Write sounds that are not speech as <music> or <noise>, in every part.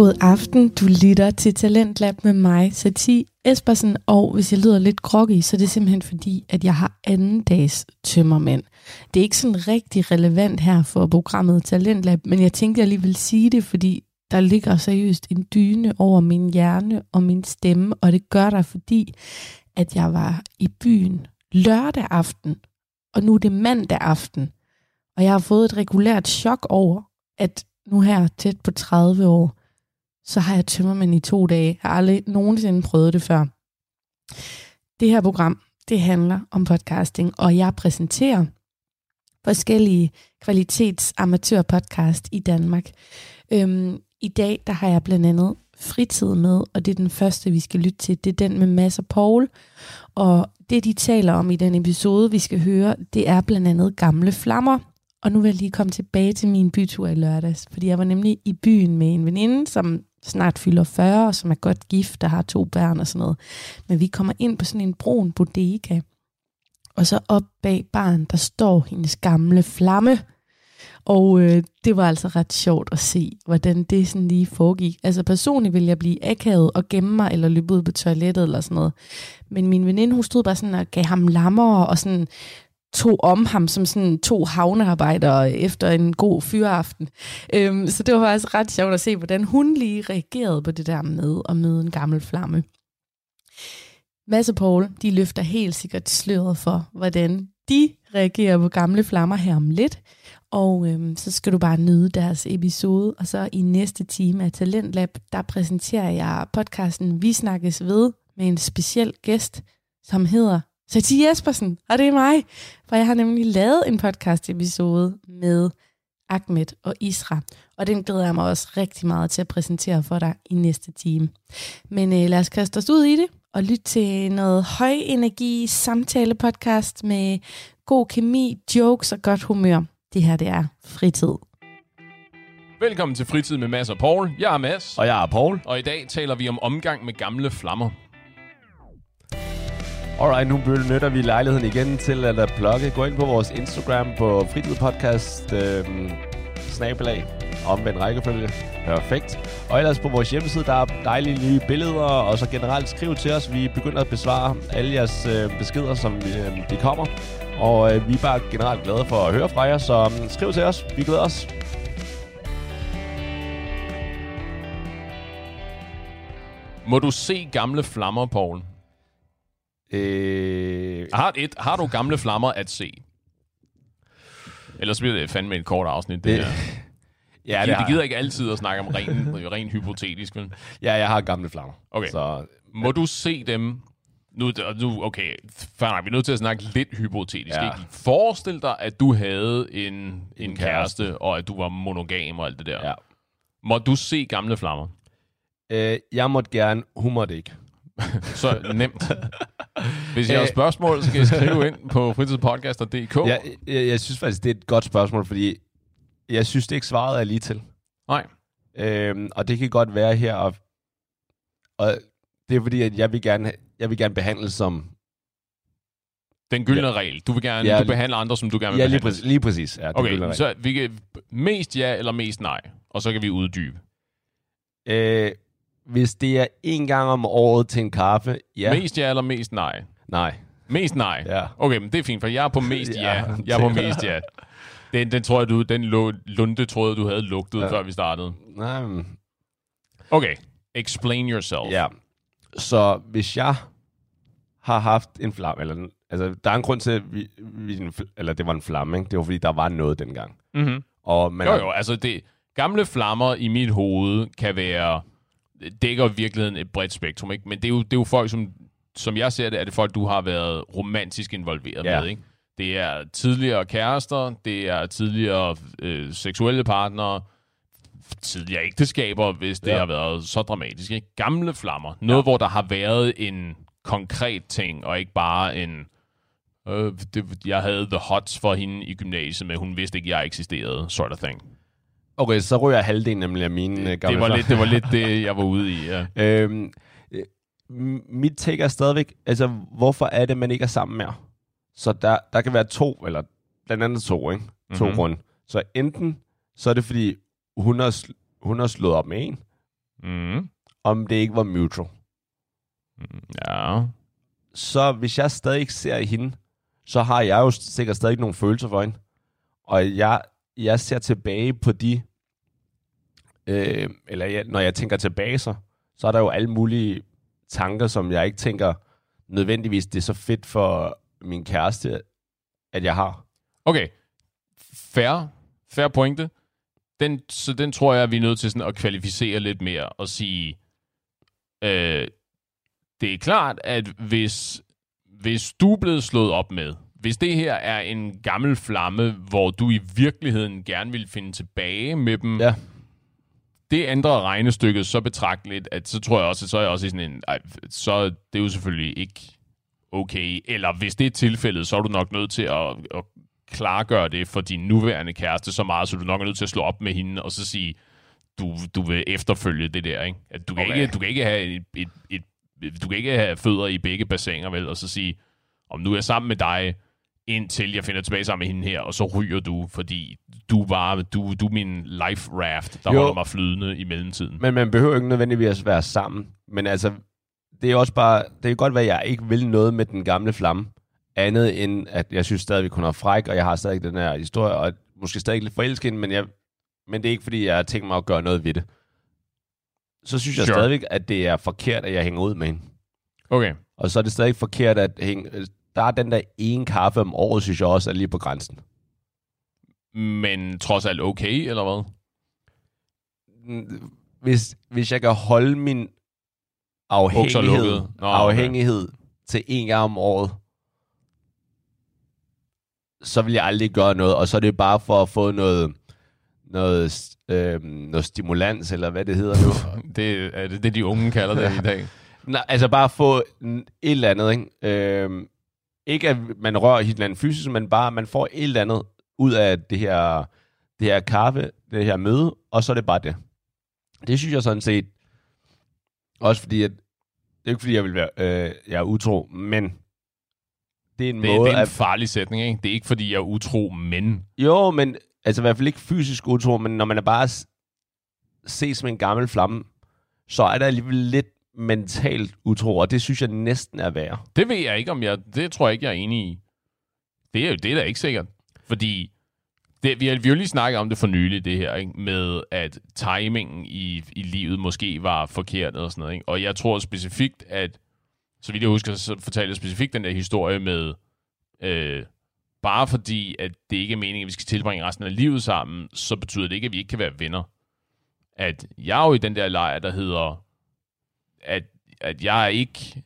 God aften. Du lytter til Talentlab med mig, Sati Espersen. Og hvis jeg lyder lidt groggy, så er det simpelthen fordi, at jeg har anden dags tømmermænd. Det er ikke sådan rigtig relevant her for programmet Talentlab, men jeg tænkte, jeg lige vil sige det, fordi der ligger seriøst en dyne over min hjerne og min stemme, og det gør der, fordi at jeg var i byen lørdag aften, og nu er det mandag aften, og jeg har fået et regulært chok over, at nu her tæt på 30 år, så har jeg tømmermænd i to dage. Jeg har aldrig nogensinde prøvet det før. Det her program, det handler om podcasting, og jeg præsenterer forskellige kvalitetsamatørpodcast i Danmark. Øhm, I dag, der har jeg blandt andet fritid med, og det er den første, vi skal lytte til. Det er den med Mads og Paul, og det, de taler om i den episode, vi skal høre, det er blandt andet gamle flammer. Og nu vil jeg lige komme tilbage til min bytur i lørdags, fordi jeg var nemlig i byen med en veninde, som snart fylder 40, og som er godt gift der har to børn og sådan noget. Men vi kommer ind på sådan en brun bodega, og så op bag barn, der står hendes gamle flamme. Og øh, det var altså ret sjovt at se, hvordan det sådan lige foregik. Altså personligt ville jeg blive akavet og gemme mig, eller løbe ud på toilettet eller sådan noget. Men min veninde, hun stod bare sådan og gav ham lammer, og sådan tog om ham som sådan to havnearbejdere efter en god fyreaften. Øhm, så det var faktisk ret sjovt at se, hvordan hun lige reagerede på det der med at møde en gammel flamme. Mads og Paul, de løfter helt sikkert sløret for, hvordan de reagerer på gamle flammer her om lidt. Og øhm, så skal du bare nyde deres episode. Og så i næste time af Talentlab, der præsenterer jeg podcasten Vi Snakkes Ved med en speciel gæst, som hedder Sati Jespersen, og det er mig. For jeg har nemlig lavet en podcast episode med Ahmed og Isra, og den glæder jeg mig også rigtig meget til at præsentere for dig i næste time. Men øh, lad os kaste os ud i det og lytte til noget høj energi samtale podcast med god kemi, jokes og godt humør. Det her det er fritid. Velkommen til Fritid med Mads og Paul. Jeg er Mads, Og jeg er Paul. og i dag taler vi om omgang med gamle flammer. Alright, nu benytter vi lejligheden igen til at lade. Gå ind på vores Instagram på fritidpodcast øh, snabelag omvendt rækkefølge. Perfekt. Og ellers på vores hjemmeside, der er dejlige nye billeder, og så generelt skriv til os. Vi begynder at besvare alle jeres øh, beskeder, som øh, de kommer. Og øh, vi er bare generelt glade for at høre fra jer, så øh, skriv til os. Vi glæder os. Må du se gamle flammer, Poul? Øh, Har, et, har du gamle flammer at se? Ellers bliver det fandme et kort afsnit, det, <laughs> Det- det ja, Ja, det det, gider ikke altid at snakke om ren, ren hypotetisk, vel? Ja, jeg har gamle flammer. Okay. Så Må du se dem... Nu, nu okay, fair nok, vi er nødt til at snakke lidt hypotetisk. Ja. Ja. Ikke? Forestil dig, at du havde en, en, en kæreste. kæreste, og at du var monogam og alt det der. ja. Må du se gamle flammer? Øh, jeg måtte gerne, hun måtte ikke. Så nemt. <laughs> Hvis I har spørgsmål, så kan I skrive ind på fritidspodcaster.dk. Jeg, jeg, jeg synes faktisk, det er et godt spørgsmål, fordi jeg synes det ikke svaret er lige til. Nej. Øhm, og det kan godt være her, og, og det er fordi, at jeg vil gerne, jeg vil gerne behandles som... Den gyldne ja. regel. Du vil gerne Ja, du behandler andre, som du gerne vil Ja, lige behandle. præcis. Lige præcis ja, Okay, så vi kan mest ja eller mest nej, og så kan vi uddybe. Øh, hvis det er en gang om året til en kaffe, ja. Mest ja eller mest nej? nej. Mest nej. Ja. Okay, men det er fint, for jeg er på mest <laughs> ja. Ja, Jeg er på mest ja. Den, den tror jeg, du, den lu- lunde troede, du havde lugtet, ja. Før vi startede. Nej, men, Okay, explain yourself. ja. Så hvis jeg har haft en flamme, eller altså, der er en grund til, at vi, vi, eller det var en flamme, ikke? det var fordi, der var noget dengang. Mm-hmm. Og man Jo, jo, altså det, gamle flammer i mit hoved kan være, dækker i virkeligheden et bredt spektrum, ikke? Men det er jo, det er jo folk, som, som jeg ser det, er det folk, du har været romantisk involveret Ja. med, ikke? Det er tidligere kærester, det er tidligere øh, seksuelle partnere, tidligere ægteskaber, hvis det Ja. har været så dramatisk, ikke? Gamle flammer. Noget, ja. hvor der har været en konkret ting, og ikke bare en... Øh, det, jeg havde the hots for hende i gymnasiet, men hun vidste ikke, jeg eksisterede, sort of thing. Okay, så ryger jeg halvdelen nemlig af mine det, gamle Det var, lidt, det var lidt det, jeg var ude i, ja. <laughs> Øhm, øh, mit take er stadigvæk, altså, hvorfor er det, man ikke er sammen mere? Så der, der kan være to, eller blandt andet to, ikke? To Mhm. mm-hmm. grunde. Så enten, så er det fordi, hun har, hun har slået op med en, Mm. om det ikke var mutual. Ja. Så hvis jeg stadig ikke ser hende, så har jeg jo sikkert stadig nogle følelser for hende. Og jeg, jeg ser tilbage på de, øh, eller jeg, når jeg tænker tilbage, så, så er der jo alle mulige tanker, som jeg ikke tænker nødvendigvis, det er så fedt for min kæreste, at jeg har. Okay. Fair. Fair pointe. Den, så den tror jeg, vi er nødt til sådan at kvalificere lidt mere og sige, øh, det er klart, at hvis, hvis du er blevet slået op med, hvis det her er en gammel flamme, hvor du i virkeligheden gerne vil finde tilbage med dem, Ja. det ændrer regnestykket så betragteligt, at så tror jeg også, så er jeg også i sådan en, ej, så er det jo selvfølgelig ikke okay. Eller hvis det er tilfældet, så er du nok nødt til at, at klargøre det for din nuværende kæreste så meget, så du nok er nødt til at slå op med hende, og så sige, du, du vil efterfølge det der, ikke? At du, kan Okay. ikke, du kan ikke have et, et, et, du kan ikke have fødder i begge bassiner, vel? Og så sige, om nu er jeg sammen med dig, indtil jeg finder tilbage sammen med hende her, og så ryger du, fordi du var du, du er min life raft, der Jo. holder mig flydende i mellemtiden. Men man behøver ikke nødvendigvis at være sammen. Men altså, det er også bare, det kan godt være, at jeg ikke vil noget med den gamle flamme. Andet end, at jeg synes stadig, at hun er fræk, og jeg har stadig den her historie, og måske stadig lidt forelsket, men, jeg, men det er ikke, fordi jeg har tænkt mig at gøre noget ved det. Så synes jeg sure. stadigvæk, at det er forkert, at jeg hænger ud med hende. Okay. Og så er det stadig forkert, at hænge, der er den der ene kaffe om året, synes jeg også er lige på grænsen. Men trods alt okay, eller hvad? Mm, Hvis, hvis jeg kan holde min afhængighed, Nå, okay. afhængighed til en gang om året, så vil jeg aldrig gøre noget, og så er det bare for at få noget, noget, øh, noget stimulans, eller hvad det hedder nu. <laughs> Det er det, det, de unge kalder det i dag. <laughs> Nej, altså bare få et eller andet, ikke? Øh, ikke at man rører hinanden fysisk, men bare at man får et eller andet ud af det her, det her kaffe, det her møde, og så er det bare det. Det synes jeg sådan set, også fordi, at, det er ikke fordi, jeg vil være øh, jeg er utro, men det er en Det, måde det er en at... farlig sætning, ikke? Det er ikke, fordi jeg er utro, men... Jo, men altså i hvert fald ikke fysisk utro, men når man er bare ses som en gammel flamme, så er der alligevel lidt mentalt utro, og det synes jeg næsten er værre. Det ved jeg ikke, om jeg... Det tror jeg ikke, jeg er enig i. Det er jo det er ikke sikkert. Fordi det, vi, har, vi har jo lige snakket om det for nylig, det her, ikke? med at timingen i, i livet måske var forkert og sådan noget. Ikke? Og jeg tror specifikt, at så vidt jeg husker, så fortalte jeg specifikt den der historie med, øh, bare fordi, at det ikke er meningen, at vi skal tilbringe resten af livet sammen, så betyder det ikke, at vi ikke kan være venner. At jeg er jo i den der lejr, der hedder, at, at jeg er ikke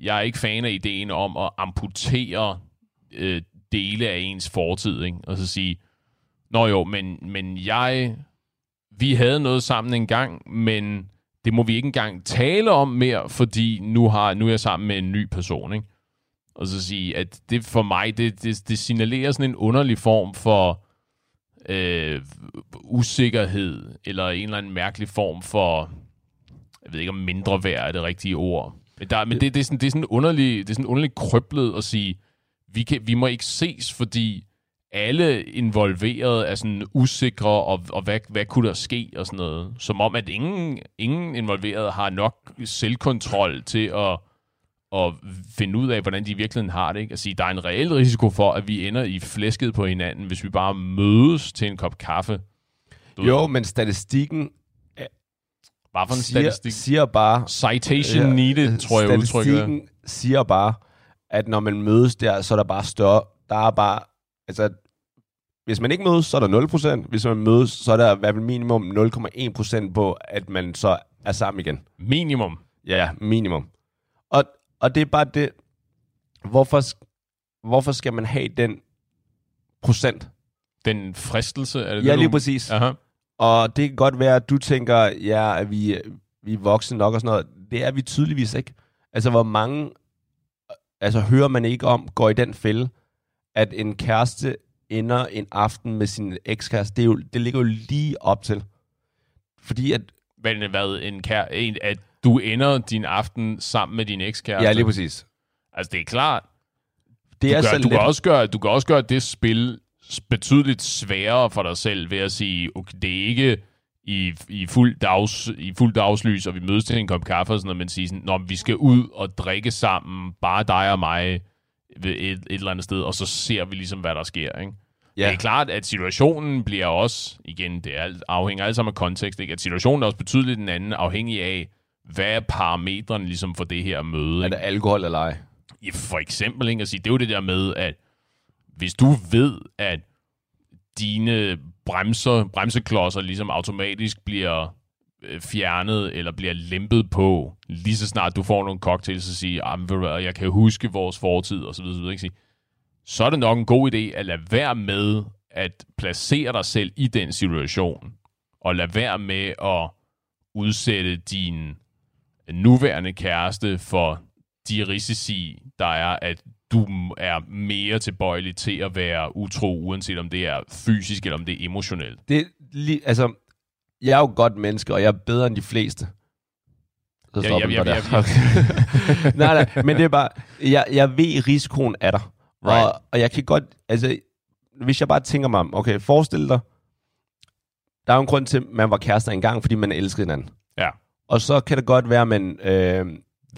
jeg er ikke fan af ideen om at amputere øh, dele af ens fortid, ikke? og så sige, nå jo, men, men jeg, vi havde noget sammen en gang, men det må vi ikke engang tale om mere, fordi nu, har, nu er jeg sammen med en ny person, ikke? Og så sige, at det for mig, det, det, det signalerer sådan en underlig form for øh, usikkerhed, eller en eller anden mærkelig form for, jeg ved ikke om mindre værd er det rigtige ord. Men, der, men det, det, er sådan, det er sådan underligt, det er sådan underligt krøblet at sige, vi, kan, vi må ikke ses, fordi alle involverede er sådan usikre, og, og hvad, hvad kunne der ske, og sådan noget. Som om, at ingen, ingen involverede har nok selvkontrol til at, at finde ud af, hvordan de i virkeligheden har det. Ikke? At sige, der er en reel risiko for, at vi ender i flæsket på hinanden, hvis vi bare mødes til en kop kaffe. Du ved, Jo, men statistikken Bare for en siger, statistik. siger bare... Citation Ja, needed, tror jeg udtrykket er. Siger bare, at når man mødes der, så er der bare større... Der er bare... Altså, hvis man ikke mødes, så er der 0%. Hvis man mødes, så er der i hvert fald minimum 0,1% på, at man så er sammen igen. Minimum. Ja, minimum. Og, og det er bare det... Hvorfor, hvorfor skal man have den procent? Den fristelse, er det Ja, det, lige du- præcis. Aha. Og det kan godt være, at du tænker, ja, at vi, vi er voksne nok og sådan noget. Det er vi tydeligvis ikke. Altså, hvor mange altså, hører man ikke om, går i den fælde, at en kæreste ender en aften med sin ekskæreste. Det, er jo, det ligger jo lige op til. Fordi at... Hvad, hvad en kær, en, at du ender din aften sammen med din ekskæreste. Ja, lige præcis. Altså, det er klart. Det Du, er gør, så du, let. kan også gøre, du kan også gøre det spil betydeligt sværere for dig selv ved at sige, okay, det er ikke i, i, fuld dags, i fuld dagslys, og vi mødes til en kop kaffe og sådan noget, men sige sådan, Nå, vi skal ud og drikke sammen, bare dig og mig, ved et, et eller andet sted, og så ser vi ligesom, hvad der sker, ikke? Ja. Det er klart, at situationen bliver også, igen, det er, alt- afhænger alt sammen af kontekst, ikke? at situationen er også betydeligt den anden, afhængig af, hvad er parametrene ligesom for det her møde. Er Ikke? det alkohol eller ej? Ja, for eksempel, ikke? at sige, det er jo det der med, at hvis du ved, at dine bremser, bremseklodser ligesom automatisk bliver øh, fjernet eller bliver lempet på, lige så snart du får nogle cocktails, så sige, ah, jeg kan huske vores fortid, og så videre, så videre, ikke? Sige, så er det nok en god idé at lade være med at placere dig selv i den situation, og lade være med at udsætte din nuværende kæreste for de risici, der er, at du er mere tilbøjelig til at være utro, uanset om det er fysisk eller om det er emotionelt. Det, li- altså, jeg er jo godt menneske, og jeg er bedre end de fleste. Så Ja, stopper ja, den ja, bare der. <laughs> nej, nej, men det er bare, jeg, jeg ved, risikoen er der. Right. Og, og jeg kan godt, altså, hvis jeg bare tænker mig om, okay, forestil dig, der er jo en grund til, at man var kærester engang, fordi man elskede hinanden. Ja. Og så kan det godt være, men øh,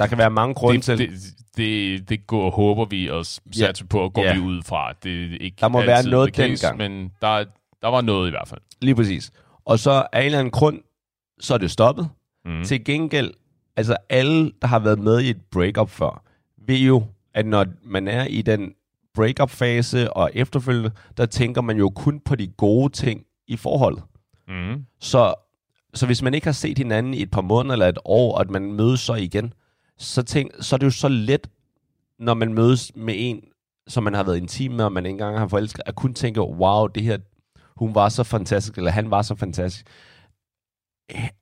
der kan være mange grunde Det, til, det, det, det går, håber vi og satser på, og går Ja. vi ud fra. Det ikke Der må være noget case, dengang. Men der, der var noget i hvert fald. lige præcis. Og så af en eller anden grund, så er det stoppet. Mm. Til gengæld, altså alle, der har været med i et breakup før, ved jo, at når man er i den breakup-fase og efterfølgende, der tænker man jo kun på de gode ting i forholdet. Mm. Så, så hvis man ikke har set hinanden i et par måneder eller et år, og at man mødes så igen, så, tænk, så er det jo så let, når man mødes med en, som man har været intim med, og man ikke engang har forelsket, at kun tænke, wow, det her, hun var så fantastisk, eller han var så fantastisk.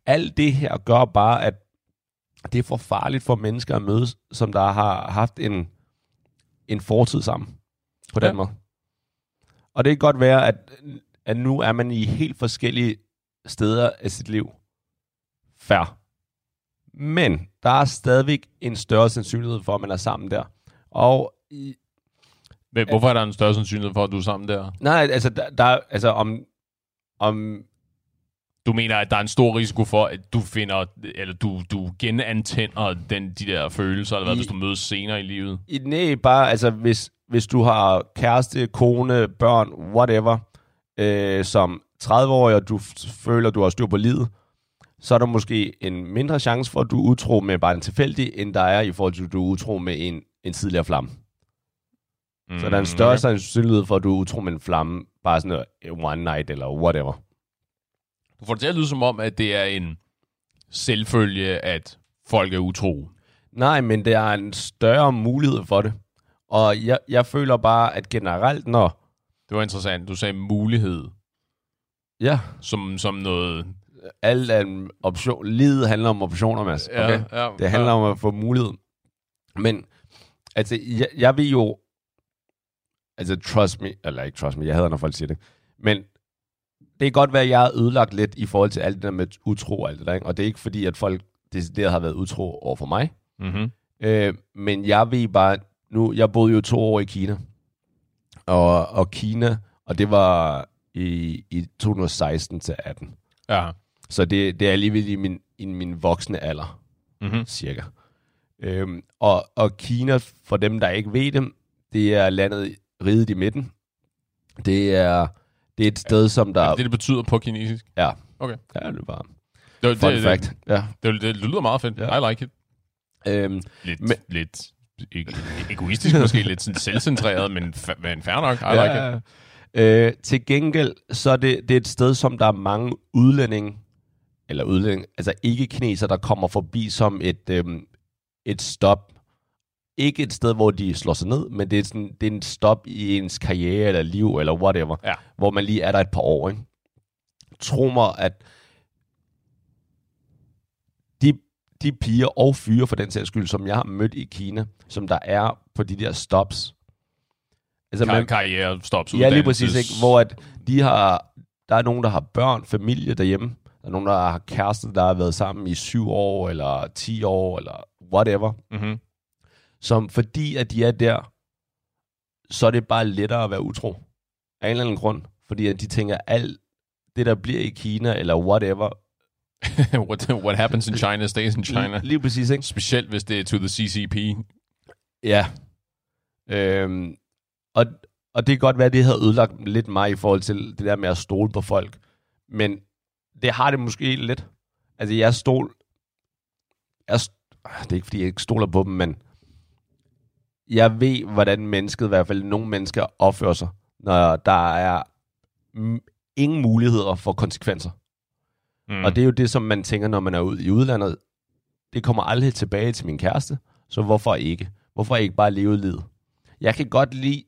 Alt det her gør bare, at det er for farligt for mennesker at mødes, som der har haft en, en fortid sammen. På den Ja. måde. Og det kan godt være, at, at nu er man i helt forskellige steder af sit liv. Færre. Men der er stadigvæk en større sandsynlighed for, at man er sammen der. Og i, Men hvorfor er der en større sandsynlighed for, at du er sammen der? nej, altså, der, der, altså om, om Du mener, at der er en stor risiko for, at du finder, eller du, du genantænder den, de der følelser, eller hvad, I- hvis du mødes senere i livet? I, nej, bare altså, hvis, hvis du har kæreste, kone, børn, whatever, øh, som 30-årig, og du føler, du har styr på livet, så er der måske en mindre chance for, at du er utro med bare en tilfældig, end der er i forhold til, at du er utro med en, en tidligere flamme. Mm, så der er en større okay. sandsynlighed for, at du er utro med en flamme, bare sådan noget one night eller whatever. Du får det til at lyde som om, at det er en selvfølge, at folk er utro. Nej, men der er en større mulighed for det. Og jeg, jeg føler bare, at generelt, når... Det var interessant. Du sagde mulighed Ja, som, som noget... alt er option. Livet handler om optioner, Mads. Okay? ja, Det handler om at få mulighed. Men, altså, jeg, jeg vil jo... Altså, trust me, eller ikke trust me, jeg hader, når folk siger det. Men det kan godt være, at jeg er ødelagt lidt i forhold til alt det der med utro og alt det der. Ikke? Og det er ikke fordi, at folk decideret har været utro over for mig. Mm-hmm. Øh, men jeg ved bare, nu, jeg boede jo to år i Kina. Og, og Kina, og det var i, i 2016 til 18. Ja. Så det, det er alligevel i min, i min voksne alder, Mm-hmm. cirka. Øhm, og, og Kina, for dem, der ikke ved det, det er landet riget i midten. Det er, det er et sted, som der... Er det, det, det betyder på kinesisk? ja. Okay. Ja, det er bare Det, fun det, fact. Ja. Det, det, det, det lyder meget fedt. Ja. I like it. Øhm, Lidt, Men- lidt e- egoistisk måske, lidt sådan selvcentreret, men, men fair nok. I like it. Øh, til gengæld, så er det, det er et sted, som der er mange udlændinge, eller udlændinge, altså ikke kineser, der kommer forbi som et, øhm, et stop. Ikke et sted, hvor de slår sig ned, men det er, sådan, det er en stop i ens karriere eller liv, eller whatever, Ja. hvor man lige er der et par år. Ikke? Tro mig, at de, de piger og fyre for den sags skyld, som jeg har mødt i Kina, som der er på de der stops, altså Kar- karriere, stops, Ja, lige præcis. Ikke? Hvor at de har, der er nogen, der har børn, familie derhjemme. Der er nogen, der har kærester, der har været sammen i syv år, eller 10 år, eller whatever. Mhm. Som fordi, at de er der, så er det bare lettere at være utro. Af en eller anden grund. Fordi at de tænker, alt det, der bliver i Kina, eller whatever. <laughs> what, what happens in China stays in China. Lige, lige præcis, ikke? Specielt hvis det er to the CCP. Ja. Øhm, og, og det kan godt være, at det havde ødelagt lidt mig i forhold til det der med at stole på folk. Men det har det måske lidt. Altså, jeg stol... Jeg, st- det er ikke, fordi jeg ikke stoler på dem, men jeg ved, hvordan mennesket, i hvert fald nogle mennesker, opfører sig, når der er ingen muligheder for konsekvenser. Mm. Og det er jo det, som man tænker, når man er ude i udlandet. Det kommer aldrig tilbage til min kæreste, så hvorfor ikke? Hvorfor ikke bare leve livet? Jeg kan godt lide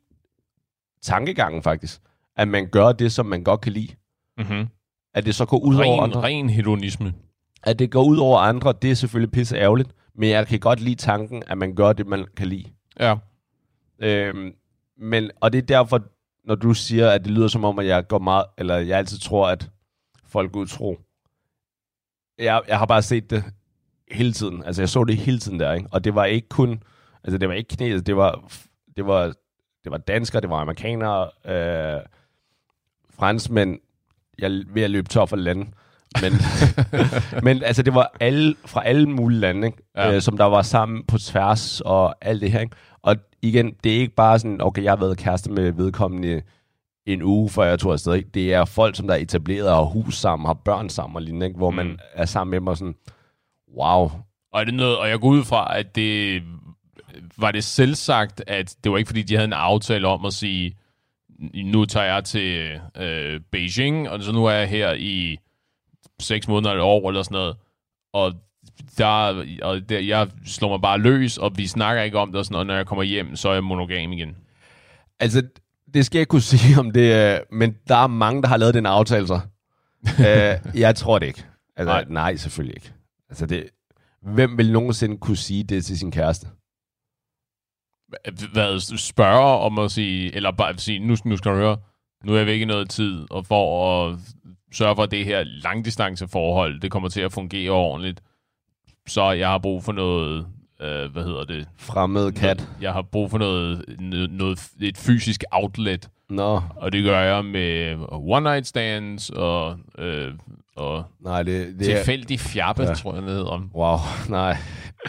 tankegangen faktisk, at man gør det, som man godt kan lide. Mm-hmm. At det så går ud ren, over andre. Ren hedonisme. At det går ud over andre, det er selvfølgelig pisse ærgerligt, men jeg kan godt lide tanken, at man gør det, man kan lide. Ja. Øhm, men, og det er derfor, når du siger, at det lyder som om, at jeg går meget, eller jeg altid tror, at folk er utro. Jeg, jeg har bare set det hele tiden. Altså, jeg så det hele tiden der, ikke? Og det var ikke kun, altså, det var ikke knæet, det var, det var, det var danskere, det var amerikanere, øh, franskmænd, jeg er ved at løbe tør for lande. Men, <laughs> men altså, det var alle, fra alle mulige lande, ikke? Ja. Øh, som der var sammen på tværs og alt det her. Ikke? Og igen, det er ikke bare sådan, okay, jeg har været kæreste med vedkommende en uge, før jeg tog afsted. Ikke? Det er folk, som der er etableret og har hus sammen, har børn sammen og lignende, ikke? hvor mm. man er sammen med dem og sådan, wow. Og, er det noget, og jeg går ud fra, at det var det selv sagt, at det var ikke fordi, de havde en aftale om at sige, nu tager jeg til øh, Beijing, og så nu er jeg her i seks måneder eller år eller sådan noget, og der, og der, jeg slår mig bare løs, og vi snakker ikke om det, og, sådan, og når jeg kommer hjem, så er jeg monogam igen. Altså, det skal jeg ikke kunne <laughs> sige om det, men der er mange, der har lavet den aftale så. <laughs> øh, jeg tror det ikke. Altså, nej. Nej. nej, selvfølgelig ikke. Altså, det, hvem vil nogensinde kunne sige det til sin kæreste? Hvad, spørger om at sige, eller bare sige, nu, nu skal du høre, nu er jeg væk i noget tid, og for at sørge for, at det her langdistanceforhold, det kommer til at fungere ordentligt, så jeg har brug for noget, øh, hvad hedder det? Fremmed kat. Noget, jeg har brug for noget, noget, noget, et fysisk outlet, Nå, og det gør jeg med one night stands og, øh, og nej, det, det er... tilfældig fjappe, Ja. ja. tror jeg, det hedder. Wow, <laughs> nej.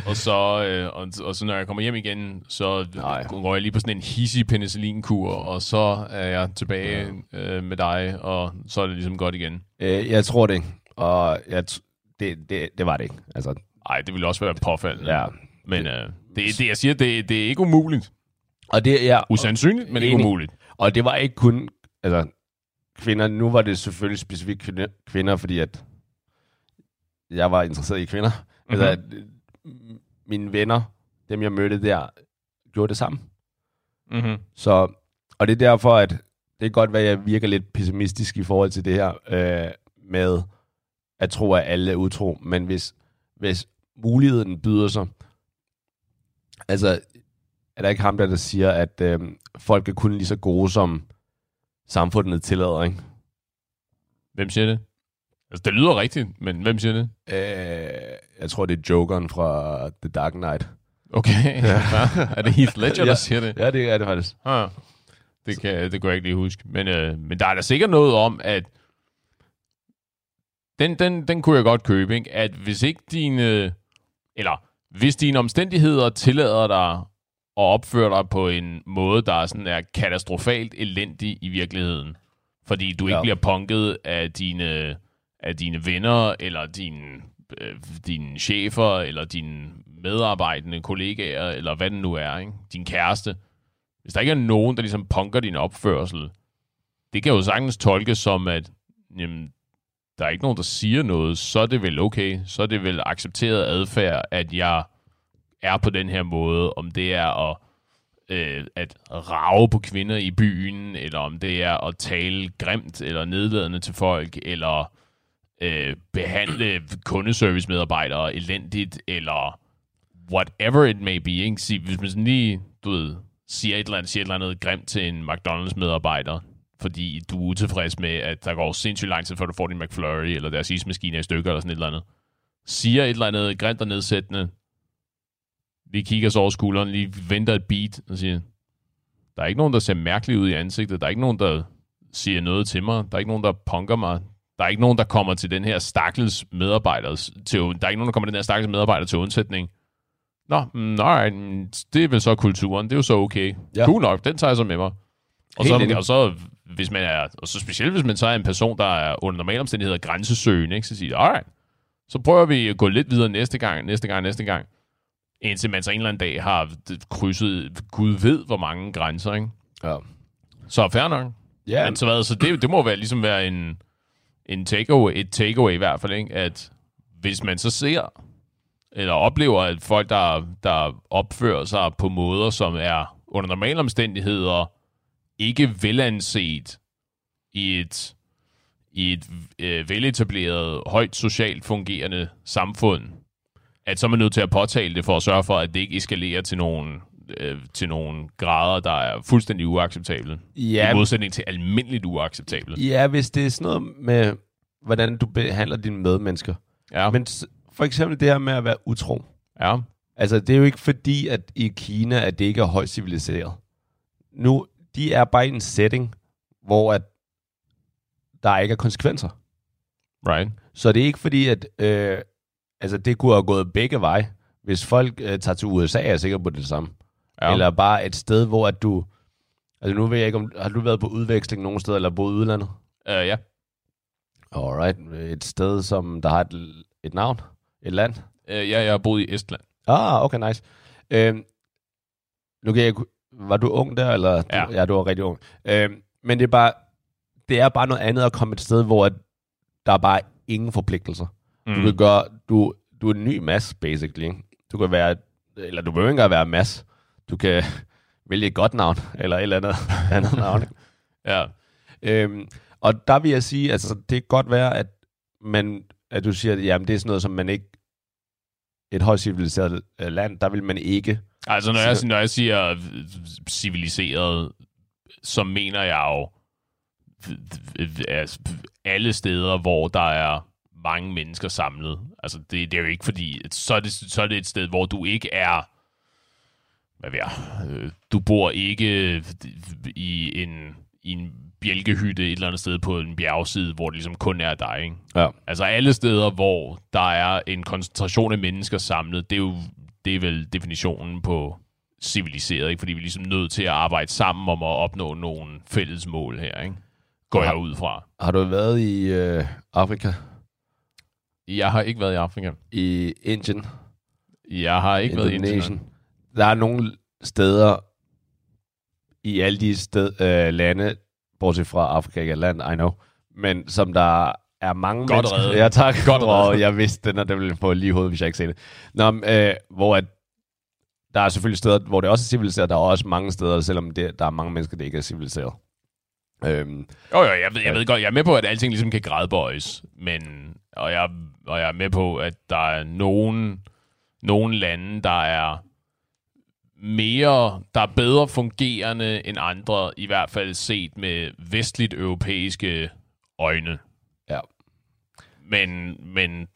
Og så, øh, og, og så når jeg kommer hjem igen, så Nej. går jeg lige på sådan en hissig penicillinkur, og så er jeg tilbage øh, med dig, og så er det ligesom godt igen. Øh, jeg tror det ikke. Og jeg t- det, det, det var det ikke. Altså, Ej, det ville også være påfaldende. ja. Men øh, det, det, jeg siger, det, det er ikke umuligt. Og det, ja, Usandsynligt, men ikke Enig. umuligt. Og det var ikke kun altså, kvinder. Nu var det selvfølgelig specifikt kvinder, fordi at jeg var interesseret i kvinder. Mm-hmm. Altså, mm, mine venner, dem jeg mødte der, gjorde det samme. Mm-hmm. Så, og det er derfor, at det kan godt være, at jeg virker lidt pessimistisk i forhold til det her øh, med at tro, at alle er utro. Men hvis, hvis muligheden byder sig, altså er der ikke ham der, der siger, at øh, folk er kun lige så gode, som samfundet tillader, ikke? Hvem siger det? Altså, det lyder rigtigt, men hvem siger det? Øh, jeg tror, det er Jokeren fra The Dark Knight. Okay. Ja. <laughs> er det Heath Ledger, der Ja. siger det? Ja, det er det faktisk. Ah, det, kan, det kunne jeg ikke lige huske. Men, øh, men der er da sikkert noget om, at den, den, den kunne jeg godt købe, ikke? at hvis ikke dine, eller hvis dine omstændigheder tillader dig at opføre dig på en måde, der er sådan er katastrofalt elendig i virkeligheden, fordi du ikke Ja. bliver punket af dine, af dine venner, eller dine, øh, dine chefer, eller dine medarbejdende kollegaer, eller hvad det nu er, ikke? din kæreste, hvis der ikke er nogen, der ligesom punker din opførsel, det kan jo sagtens tolkes som, at jamen, der er ikke nogen, der siger noget, så er det vel okay, så er det vel accepteret adfærd, at jeg er på den her måde, om det er at, øh, at rave på kvinder i byen, eller om det er at tale grimt eller nedladende til folk, eller øh, behandle kundeservice-medarbejdere elendigt, eller whatever it may be. Ikke? Hvis man sådan lige, du ved, siger et eller andet, siger et eller andet grimt til en McDonald's-medarbejder, fordi du er utilfreds med, at der går sindssygt lang tid, før du får din McFlurry, eller deres ismaskine er i stykker, eller sådan et eller andet. Siger et eller andet grimt og nedsættende, lige kigger så over skulderen, lige venter et beat, og siger, der er ikke nogen, der ser mærkelig ud i ansigtet, der er ikke nogen, der siger noget til mig, der er ikke nogen, der punker mig, der er ikke nogen, der kommer til den her stakkels medarbejder til, der er ikke nogen, der kommer til den her stakkels medarbejder til undsætning. Nå, mm, nej, det er vel så kulturen. Det er jo så okay. Ja. Cool nok, den tager jeg så med mig. Og Helt så, enig. og så, hvis man er, og så specielt hvis man så er en person, der er under normale omstændigheder grænsesøgende, ikke, så siger alright, så prøver vi at gå lidt videre næste gang, næste gang, næste gang. Indtil man så en eller anden dag har krydset, Gud ved, hvor mange grænser, ikke? Ja. Så fair nok. Ja, Men så, hvad, så det, det må være, ligesom være en, en takeaway, et takeaway i hvert fald, ikke? at hvis man så ser eller oplever, at folk, der, der opfører sig på måder, som er under normale omstændigheder ikke velanset i et, i et øh, veletableret, højt socialt fungerende samfund, at så er man nødt til at påtale det for at sørge for, at det ikke eskalerer til nogen øh, til nogle grader, der er fuldstændig uacceptable. ja, I modsætning til almindeligt uacceptable. ja, hvis det er sådan noget med, hvordan du behandler dine medmennesker. Ja, Men for eksempel det her med at være utro. ja. Altså, det er jo ikke fordi, at i Kina, at det ikke er højt civiliseret. Nu, de er bare i en setting, hvor at der ikke er konsekvenser. right. Så det er ikke fordi, at øh, altså, det kunne have gået begge veje. Hvis folk øh, tager til USA, er jeg sikker på det samme. Ja. Eller bare et sted, hvor at du... Altså nu ved jeg ikke, om har du været på udveksling nogen steder, eller boet i udlandet? Uh, ja. Alright, et sted, som der har et, et navn, et land. Uh, ja, jeg har boet i Estland. Ah, okay, nice. Øhm, nu kan jeg, var du ung der, eller? Ja. Du, ja, du var rigtig ung. Øhm, men det er bare, det er bare noget andet at komme et sted, hvor at der er bare ingen forpligtelser. Mm. Du kan gøre, du, du er en ny mass, basically. Du kan være, eller du behøver ikke engang være mass. Du kan <laughs> vælge et godt navn, <laughs> eller et eller andet, <laughs> andet navn. Ja. Øhm, og der vil jeg sige, altså det kan godt være, at, man, at du siger, at jamen, det er sådan noget, som man ikke, et højt civiliseret øh, land, der vil man ikke. Altså, når jeg, når jeg siger civiliseret, så mener jeg jo altså, alle steder, hvor der er mange mennesker samlet. Altså, det, det er jo ikke fordi, så er, det, så er det et sted, hvor du ikke er... Hvad ved jeg? øh, Du bor ikke i en, i en bjælkehytte et eller andet sted på en bjergside, hvor det ligesom kun er dig, ikke? Ja. Altså alle steder, hvor der er en koncentration af mennesker samlet, det er jo det er vel definitionen på civiliseret, ikke? fordi vi er ligesom nødt til at arbejde sammen om at opnå nogle fælles mål her, ikke? går jeg ud fra. Har du været i øh, Afrika? Jeg har ikke været i Afrika. I Indien? Jeg har ikke været i? Indien. Der er nogle steder i alle de sted, øh, lande, bortset fra Afrika ikke land, I know, men som der er mange Godt mennesker. reddet. Ja, tak. Godt reddet. Og jeg vidste den, og den ville få lige hovedet, hvis jeg ikke sagde det. Nå, men, øh, hvor at, der er selvfølgelig steder, hvor det også er civiliseret. Der er også mange steder, selvom det, der er mange mennesker, der ikke er civiliseret. Øhm, Jo, jo, jeg ved, jeg ved godt, jeg er med på, at alting ligesom kan gradbøjes, men, og, jeg, og jeg er med på, at der er nogen, nogen lande, der er mere, der er bedre fungerende end andre, i hvert fald set med vestligt europæiske øjne. Ja. Men, men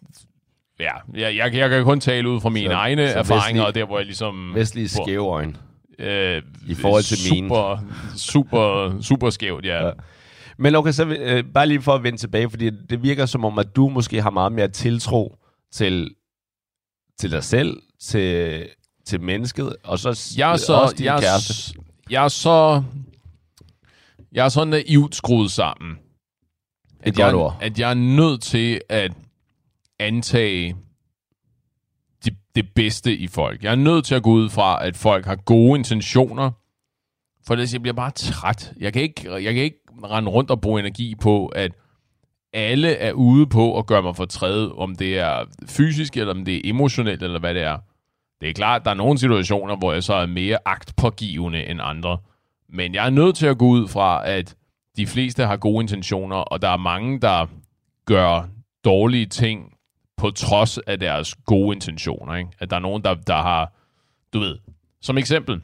ja, jeg, jeg, jeg kan kun tale ud fra mine Så- egne så erfaringer, vestlige- og der, hvor jeg ligesom... vestlige skæve øjne. Øh, I forhold til mine. super, super, super skævt, ja. Ja. Men okay, så øh, bare lige for at vende tilbage, fordi det virker som om, at du måske har meget mere tiltro til, til dig selv, til, til mennesket, og så jeg er så, også din jeg, kæreste. s- jeg er så, jeg er så naivt skruet sammen, at jeg, ord. at jeg er nødt til at antage det, det bedste i folk. Jeg er nødt til at gå ud fra, at folk har gode intentioner, for ellers jeg bliver bare træt. Jeg kan ikke, jeg kan ikke rende rundt og bruge energi på, at alle er ude på at gøre mig fortræd, om det er fysisk, eller om det er emotionelt, eller hvad det er. Det er klart, at der er nogle situationer, hvor jeg så er mere agtpågivende end andre. Men jeg er nødt til at gå ud fra, at de fleste har gode intentioner, og der er mange, der gør dårlige ting på trods af deres gode intentioner. Ikke? At der er nogen, der, der har, du ved, som eksempel,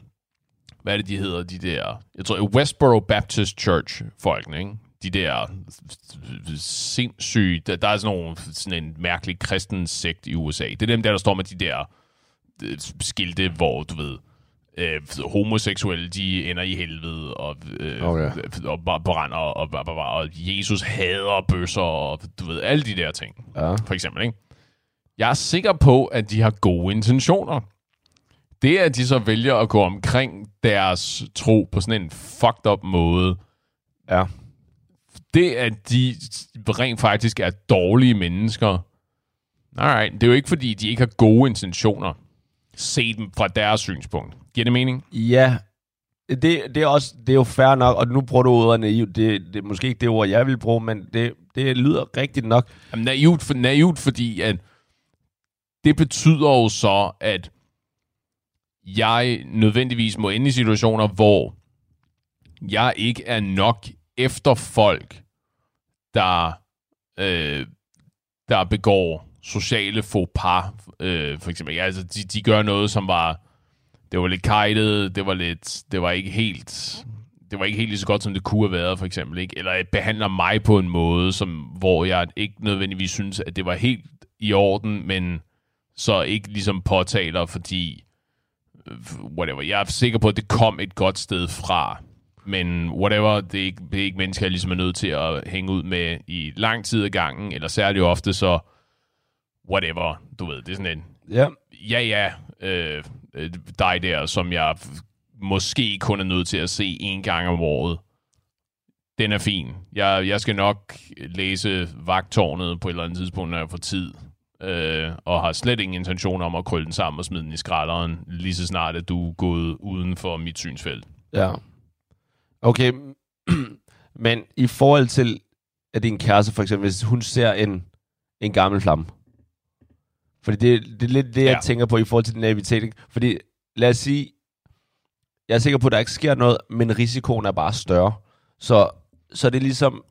hvad er det, de hedder, de der, jeg tror, Westboro Baptist Church folkene, ikke? De der sindssyge, der, der er sådan, nogle, sådan en mærkelig kristen sekt i USA. Det er dem der, der står med de der skilte, hvor du ved, øh, homoseksuelle, de ender i helvede, og, øh, Okay. og, brænder, og, og, og, og Jesus hader bøsser, og du ved, alle de der ting, Ja. for eksempel, ikke? Jeg er sikker på, at de har gode intentioner. Det, at de så vælger at gå omkring deres tro på sådan en fucked up måde, Ja. det, at de rent faktisk er dårlige mennesker, alright, det er jo ikke, fordi de ikke har gode intentioner. Se dem fra deres synspunkt. Giver det mening? Ja, det, det, er også, det er jo fair nok, og nu bruger du ordet naiv. Det, det er måske ikke det ord, jeg vil bruge, men det, det lyder rigtigt nok. Jamen, naivt, for, naivt, fordi at det betyder jo så, at jeg nødvendigvis må ende i situationer, hvor jeg ikke er nok efter folk, der, øh, der begår sociale faux pas. Øh, for eksempel, ja, altså, de, de gør noget, som var, det var lidt kajtet, det var lidt, det var ikke helt, det var ikke helt lige så godt, som det kunne have været, for eksempel, ikke? Eller at behandler mig på en måde, som, hvor jeg ikke nødvendigvis synes, at det var helt i orden, men så ikke ligesom påtaler, fordi øh, whatever. Jeg er sikker på, at det kom et godt sted fra, men whatever, det er ikke, det er ikke mennesker, jeg ligesom er nødt til at hænge ud med i lang tid ad gangen, eller særligt ofte, så whatever, du ved, det er sådan en, Ja, ja, ja, øh, øh, dig der, som jeg måske kun er nødt til at se en gang om året. Den er fin. Jeg, jeg skal nok læse vagtårnet på et eller andet tidspunkt, når jeg får tid. Øh, og har slet ingen intention om at krølle den sammen og smide den i skralderen, lige så snart, at du er gået uden for mit synsfelt. ja. Okay, <clears throat> men i forhold til, at din kæreste for eksempel, hvis hun ser en, en gammel flamme, fordi det, det er lidt det, jeg Ja. tænker på i forhold til den naivitet. ikke? Fordi lad os sige, jeg er sikker på, at der ikke sker noget, men risikoen er bare større. Så, så det er ligesom...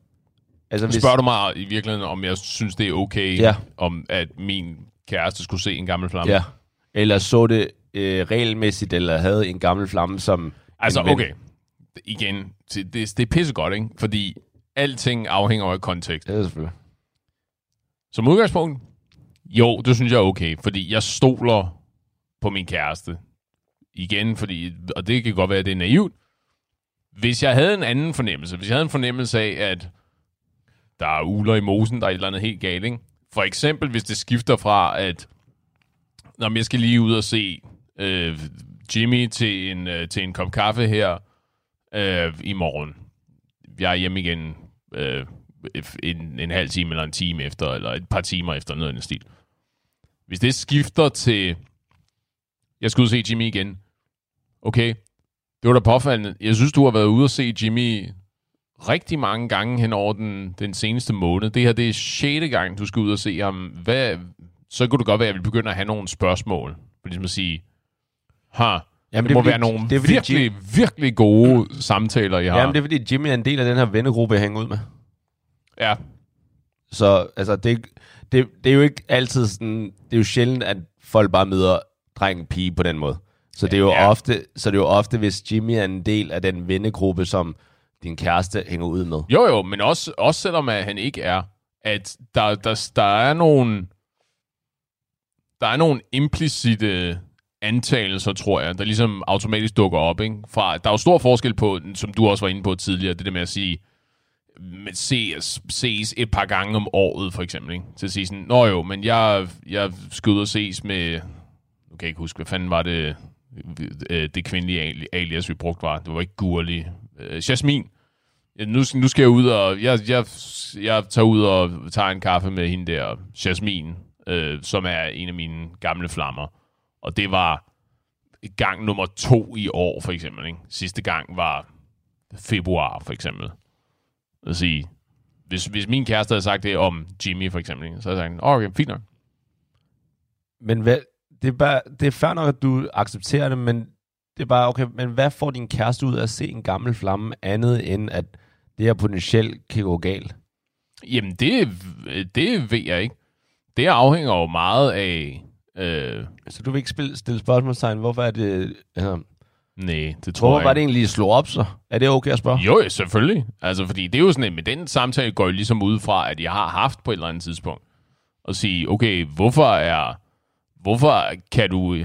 Altså, Hvis... Spørger du mig i virkeligheden, om jeg synes, det er okay, Ja. om at min kæreste skulle se en gammel flamme? Ja. Eller så det øh, regelmæssigt, eller havde en gammel flamme som... Altså, okay. Igen, det, det, det er pissegodt, ikke? Fordi alting afhænger af kontekst. Ja, selvfølgelig. Som udgangspunkt, jo, det synes jeg er okay, fordi jeg stoler på min kæreste. Igen, fordi, og det kan godt være, at det er naivt. Hvis jeg havde en anden fornemmelse, hvis jeg havde en fornemmelse af, at der er uler i mosen, der er et eller andet helt galt, ikke? For eksempel, hvis det skifter fra, at når jeg skal lige ud og se øh, Jimmy til en, øh, til en kop kaffe her øh, i morgen. Jeg er hjemme igen øh, en, en halv time eller en time efter, eller et par timer efter noget af den stil. Hvis det skifter til, jeg og se Jimmy igen, okay, det var da påfaldende. Jeg synes, du har været ude og se Jimmy rigtig mange gange hen over den, den seneste måned. Det her, det er 6. gang, du skal ud og se ham. Hvad, så kunne det godt være, at jeg vil begynde at have nogle spørgsmål. For ligesom at sige, ha, Jamen, det, må fordi- være nogle det er fordi virkelig, Jim- virkelig gode samtaler, I har. Jamen, det er fordi Jimmy er en del af den her vennegruppe, jeg hænger ud med. Ja, Så altså, det, det, det er jo ikke altid sådan... Det er jo sjældent, at folk bare møder dreng og pige på den måde. Så det er jo Ja. ofte, så det er jo ofte, hvis Jimmy er en del af den vennegruppe, som din kæreste hænger ud med. Jo, jo, men også, også selvom at han ikke er, at der, der, der er nogle der er nogle implicite antagelser, tror jeg, der ligesom automatisk dukker op. Ikke? Fra, der er jo stor forskel på, som du også var inde på tidligere, det der med at sige, men ses, ses et par gange om året, for eksempel. Ikke? Til at sige sådan, nå jo, men jeg, jeg skal ud og ses med, nu kan jeg ikke huske, hvad fanden var det, øh, det kvindelige alias, vi brugte var. Det var ikke Gurli. Øh, Jasmin. Nu, nu skal jeg ud og... Jeg, jeg, jeg tager ud og tager en kaffe med hende der, Jasmin, øh, som er en af mine gamle flammer. Og det var gang nummer to i år, for eksempel. Ikke? Sidste gang var februar, for eksempel. At sige, hvis, hvis min kæreste havde sagt det om Jimmy, for eksempel, så havde jeg sagt, "Åh, okay, fint nok. Men hvad, det, er bare, det er fair nok, at du accepterer det, men det er bare, okay, men hvad får din kæreste ud af at se en gammel flamme, andet end at det her potentielt kan gå galt? Jamen, det, det ved jeg ikke. Det afhænger jo meget af... Øh, Så du vil ikke spille, stille spørgsmålstegn, hvorfor er det... Altså, nej, det tror hvorfor jeg var det egentlig slå op så? Er det okay at spørge? Jo, selvfølgelig. Altså, fordi det er jo sådan, at med den samtale går jo ligesom ud fra, at jeg har haft på et eller andet tidspunkt. Og sige, okay, hvorfor er, hvorfor kan du,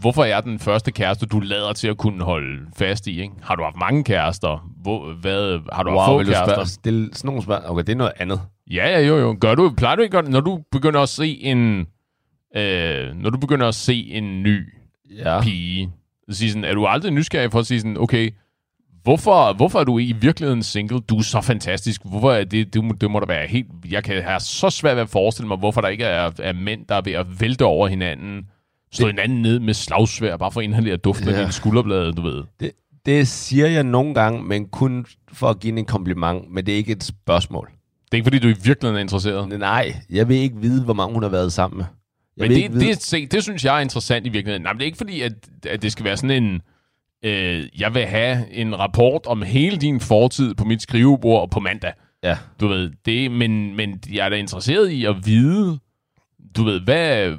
hvorfor er den første kæreste, du lader til at kunne holde fast i? Ikke? Har du haft mange kærester? Hvor, hvad, har du haft Wow, få vil du kærester? spørge, stille sådan nogle spørgsmål? Okay, det er noget andet. Ja, ja, jo, jo. Gør du, plejer du ikke når du begynder at se en, øh, når du begynder at se en ny Ja. pige, så sige sådan, er du aldrig nysgerrig for at sige sådan, okay, hvorfor, hvorfor er du i virkeligheden single? Du er så fantastisk. Hvorfor er det, det, må, det må da være helt... Jeg kan have så svært ved at forestille mig, hvorfor der ikke er, er mænd, der er ved at vælte over hinanden, slå hinanden ned med slagsvær, bare for at inhalere duften af Ja. dine skulderblade, du ved. Det, det siger jeg nogle gange, men kun for at give en kompliment, men det er ikke et spørgsmål. Det er ikke, fordi du i virkeligheden er interesseret. Nej, jeg vil ikke vide, hvor mange hun har været sammen med. Jeg Men det, det, se, det synes jeg er interessant i virkeligheden. Nej, men det er ikke fordi, at, at det skal være sådan en... Øh, jeg vil have en rapport om hele din fortid på mit skrivebord på mandag. Ja. Du ved, det, men, men jeg er da interesseret i at vide, du ved, hvad...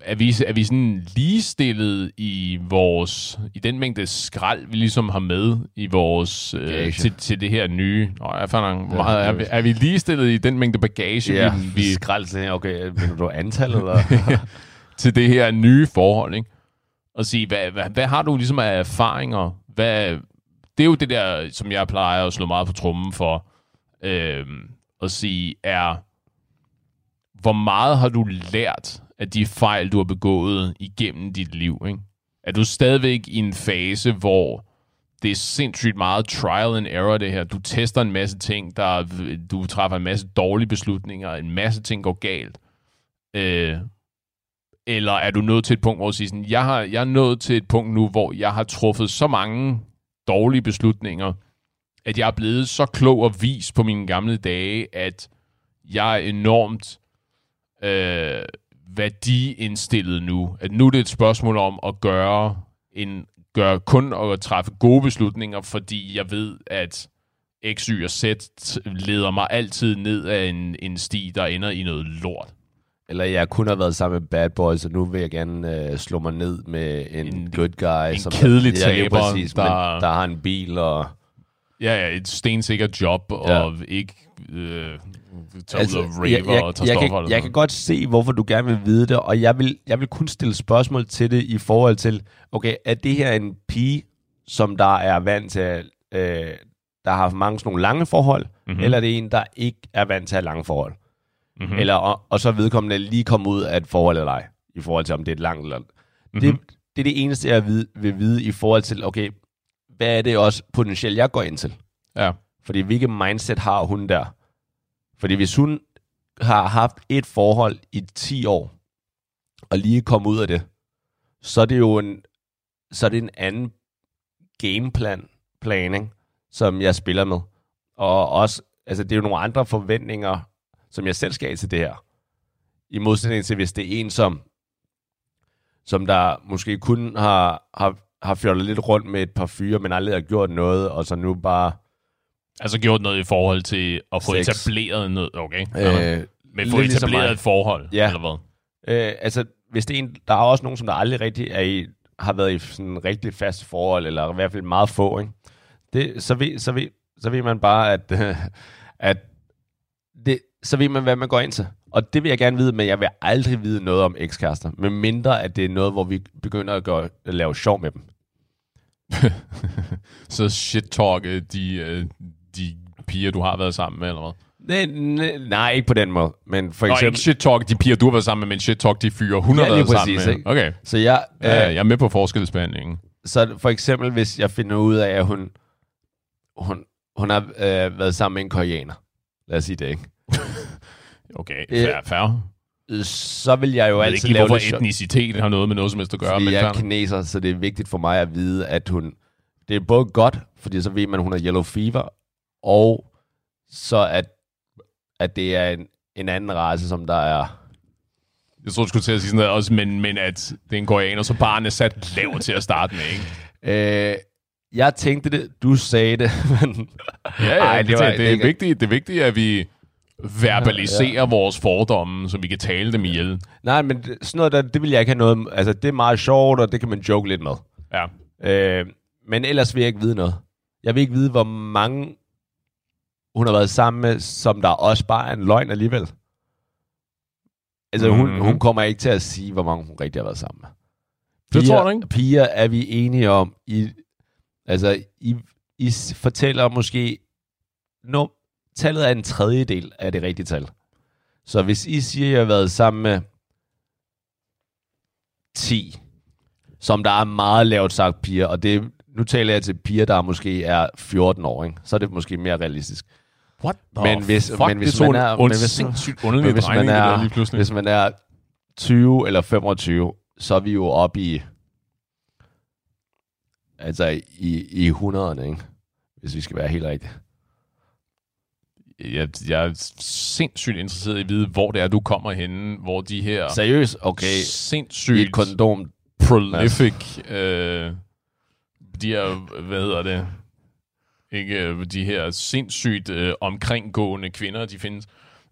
Er vi, er vi sådan ligestillet i vores i den mængde skrald, vi ligesom har med i vores øh, til, til det her nye. Nå, jeg fandt meget, er, vi, er vi ligestillet i den mængde bagage, Ja, vi, vi, skrald til, okay, mener du antal, eller? <laughs> til det her nye forhold, ikke? Og sige, hvad, hvad, hvad har du ligesom af erfaringer? Hvad, det er jo det der, som jeg plejer at slå meget på trummen for, øh, at sige, er, hvor meget har du lært af de fejl, du har begået igennem dit liv, ikke? Er du stadigvæk i en fase, hvor det er sindssygt meget trial and error, det her. Du tester en masse ting, der, du træffer en masse dårlige beslutninger, en masse ting går galt. Øh, eller er du nået til et punkt, hvor du siger sådan, jeg, har, jeg er nået til et punkt nu, hvor jeg har truffet så mange dårlige beslutninger, at jeg er blevet så klog og vis på mine gamle dage, at jeg er enormt øh, værdiindstillet nu. At nu er det et spørgsmål om at gøre, en, gøre kun at træffe gode beslutninger, fordi jeg ved, at X, Y og Z leder mig altid ned af en, en sti, der ender i noget lort. eller jeg kun har været sammen med bad boys, og nu vil jeg gerne øh, slå mig ned med en, En- good guy. en som kedelig lige taber, præcis, der- der... der har en bil, og... Ja, ja, et stensikkert job, og Ja. ikke øh, tage altså, ud og raver jeg, jeg, og tage jeg, stoffer. kan, jeg kan godt se, hvorfor du gerne vil vide det, og jeg vil, jeg vil kun stille spørgsmål til det i forhold til, okay, er det her en pige, som der er vant til, øh, der har haft mange sådan nogle lange forhold, Mhm. mm-hmm. eller er det en, der ikke er vant til at have lange forhold? Mhm. Mm-hmm. Eller, og, og så er vedkommende lige komme ud af et forhold eller ej, i forhold til, om det er et langt eller... Mm-hmm. Det, det er det eneste, jeg ved, vil vide i forhold til, okay, hvad er det også potentielt, jeg går ind til? Ja. Fordi hvilket mindset har hun der? Fordi hvis hun har haft et forhold i 10 år, og lige kom ud af det, så er det jo en, så er det en anden gameplan, planning, som jeg spiller med. Og også, altså det er jo nogle andre forventninger, som jeg selv skal have til det her. I modsætning til, hvis det er en, som, som der måske kun har, har, har fjollet lidt rundt med et par fyre, men aldrig har gjort noget, og så nu bare... Altså gjort noget i forhold til at få Sex. etableret noget, okay? Øh, Men få ligesom etableret mig. et forhold, Ja. eller hvad? Øh, altså, hvis det er en, der er også nogen, som der aldrig rigtig er i, har været i sådan en rigtig fast forhold, eller i hvert fald meget få, ikke? Det, så, ved, så, ved, så ved man bare, at, øh, <laughs> at det, så ved man, hvad man går ind til. Og det vil jeg gerne vide, men jeg vil aldrig vide noget om ekskærester, med mindre at det er noget, hvor vi begynder at, gøre, at lave sjov med dem. <laughs> Så shit-talk de, øh, de piger, du har været sammen med, eller hvad? Nej, nej, nej, ikke på den måde. Men for Nå, eksempel... ikke shit-talk de piger, du har været sammen med, men shit-talk de fyre, hun Ja, har været sammen præcis, med. ikke? Okay, Så jeg, ja, øh, jeg er med på forskelsbehandlingen. Så for eksempel, hvis jeg finder ud af, at hun, hun, hun har øh, været sammen med en koreaner, lad os sige det, ikke? <laughs> Okay, Øh, fair, fair. Øh, Så vil jeg jo Jeg altid ikke lave hvorfor etnicitet har noget med noget som helst at gøre, fordi men jeg er kineser, så det er vigtigt for mig at vide, at hun... Det er både godt, fordi så ved man, at hun har yellow fever, og så at, at det er en, en anden race, som der er... Jeg tror, du skulle til at sige sådan noget også, men, men at det er en koreaner, så barnet er sat lavt til at starte med, ikke? <laughs> Øh, jeg tænkte det, du sagde det, <laughs> men... Ja, ja Ej, det, det, var- det, det, er det- vigtigt, det er vigtigt, at vi verbaliserer ja. vores fordomme, så vi kan tale dem ihjel. Nej, men sådan noget der, det vil jeg ikke have noget... Altså, det er meget sjovt, og det kan man joke lidt med. Ja. Øh, men ellers vil jeg ikke vide noget. Jeg vil ikke vide, hvor mange hun har været sammen med, som der også bare er en løgn alligevel. Altså, hun, Mhm. hun kommer ikke til at sige, hvor mange hun rigtig har været sammen med. Det Piger- tror du ikke? Piger er vi enige om. I, altså, I, I fortæller måske... No, tallet er en tredjedel af det rigtige tal. Så hvis I siger, at jeg har været sammen med 10, som der er meget lavt sagt piger, og det, nu taler jeg til piger, der måske er 14 år, ikke? så er det måske mere realistisk. What the Men hvis- fuck? men hvis det man er- en men hvis- sindssygt underlig hvis man, er, lige pludselig. hvis man er 20 eller 25, så er vi jo oppe i, altså i, i 100'erne, ikke? hvis vi skal være helt rigtige. Jeg, jeg er sindssygt interesseret i at vide, hvor det er, du kommer henne, hvor de her Seriøst? Okay, i sindssygt et kondom. prolific, øh, de her, hvad hedder det, ikke øh, de her sindssygt øh, omkringgående kvinder, de findes.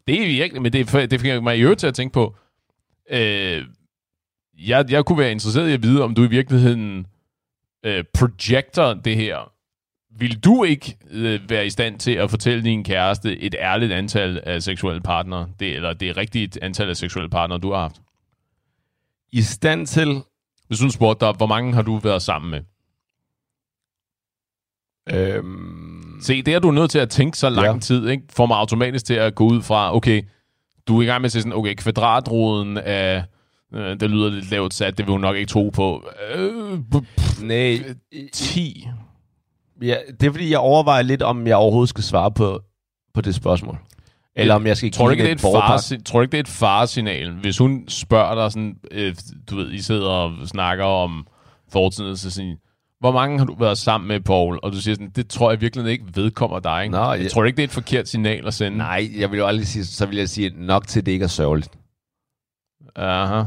Det er virkelig, men det, det fik mig i øvrigt til at tænke på, øh, jeg, jeg kunne være interesseret i at vide, om du i virkeligheden øh, projecter det her. Vil du ikke øh, være i stand til at fortælle din kæreste et ærligt antal af seksuelle partnere, det, eller det rigtige antal af seksuelle partnere, du har haft? I stand til... Hvis hun spurgte dig, hvor mange har du været sammen med? Øhm, Se, det er du nødt til at tænke så lang Ja. tid, ikke? får mig automatisk til at gå ud fra, okay, du er i gang med at sige sådan, okay, kvadratroden af, øh, det lyder lidt lavt sat, det vil hun nok ikke tro på. Øh, p- nej, 10. ja, det er fordi, jeg overvejer lidt, om jeg overhovedet skal svare på, på det spørgsmål. Eller om jeg skal Tror ikke, det er et far, tror du ikke, det er et faresignal, hvis hun spørger dig sådan, øh, du ved, I sidder og snakker om fortiden, så sådan, hvor mange har du været sammen med, Paul? Og du siger sådan, det tror jeg virkelig ikke vedkommer dig. Ikke? Nå, jeg jeg- tror ikke, det er et forkert signal at sende? Nej, jeg vil jo aldrig sige, så vil jeg sige nok til, det ikke er sørgeligt. Aha.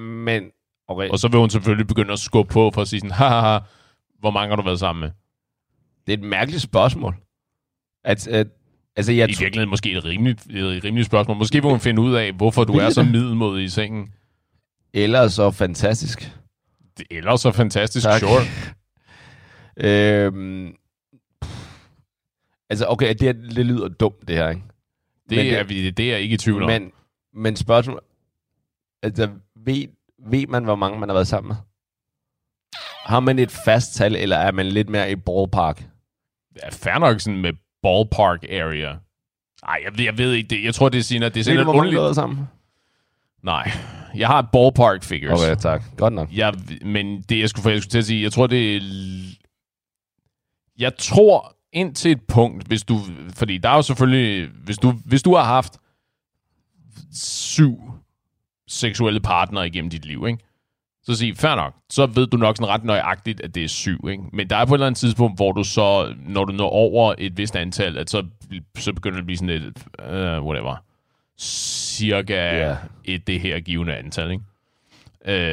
Men, okay, Og så vil hun selvfølgelig begynde at skubbe på for at sige sådan, haha, hvor mange har du været sammen med? det er et mærkeligt spørgsmål. At, at, altså, jeg I tror- virkeligheden måske et rimeligt, et rimeligt spørgsmål. Måske vil hun finde ud af, hvorfor du er så <laughs> middelmodig i sengen. Eller så fantastisk. Det er ellers så fantastisk, Tak. sure. <laughs> Øhm, altså, okay, det, er- det lyder dumt, det her, ikke? Det, Men er, vi, det er ikke i tvivl om. Men, men spørgsmål... Altså, ved, ved man, hvor mange man har været sammen med? Har man et fast tal, eller er man lidt mere i ballpark? Ja, fair nok sådan med ballpark area. Nej, jeg, ved- jeg ved ikke det. Jeg tror, det er sådan, at det er sådan lidt underligt. sammen? Nej, jeg har ballpark figures. Okay, tak. Godt nok. Jeg, men det, jeg skulle, jeg skulle til at sige, jeg tror, det er... Jeg tror indtil et punkt, hvis du... Fordi der er jo selvfølgelig... Hvis du, hvis du har haft syv seksuelle partnere igennem dit liv, ikke? Så sig, fair nok, så ved du nok sådan ret nøjagtigt, at det er syv, ikke? Men der er på et eller andet tidspunkt, hvor du så, når du når over et vist antal, at så, så begynder det at blive sådan et, uh, whatever, cirka Ja. et det her givende antal, ikke?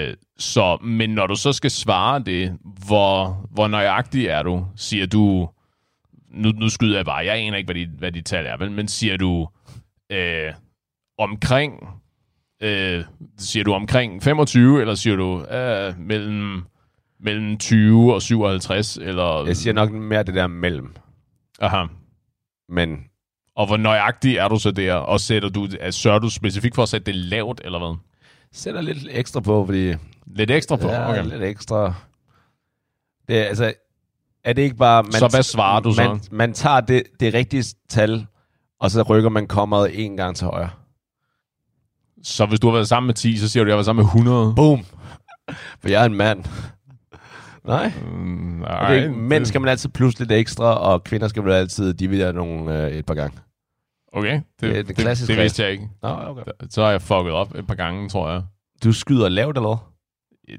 Øh, så, men når du så skal svare det, hvor, hvor nøjagtig er du? Siger du, nu, nu skyder jeg bare, jeg aner ikke, hvad dit, hvad dit tal er, vel, men siger du øh, omkring, øh, siger du omkring 25, eller siger du øh, mellem, mellem 20 og 57, eller... Jeg siger nok mere det der mellem. Aha. Men Og hvor nøjagtig er du så der, og sætter du, altså, sørger du specifikt for at sætte det lavt, eller hvad? sætter lidt ekstra på, fordi... Lidt ekstra på? Ja, okay. lidt ekstra. Det er, altså, er det ikke bare... Man, Så hvad svarer du så? Man, man tager det, det rigtige tal, og så rykker man kommeret en gang til højre. Så hvis du har været sammen med 10, så siger du, at jeg har været sammen med 100. Boom! For jeg er en mand. Nej. Mm, Okay, nej, mænd skal man altid plus lidt ekstra, og kvinder skal man altid dividere nogle øh, et par gange. Okay, det, Det er det, det det, vidste jeg ikke. Nå, okay. Så har jeg fucket op et par gange, tror jeg. Du skyder lavt, eller?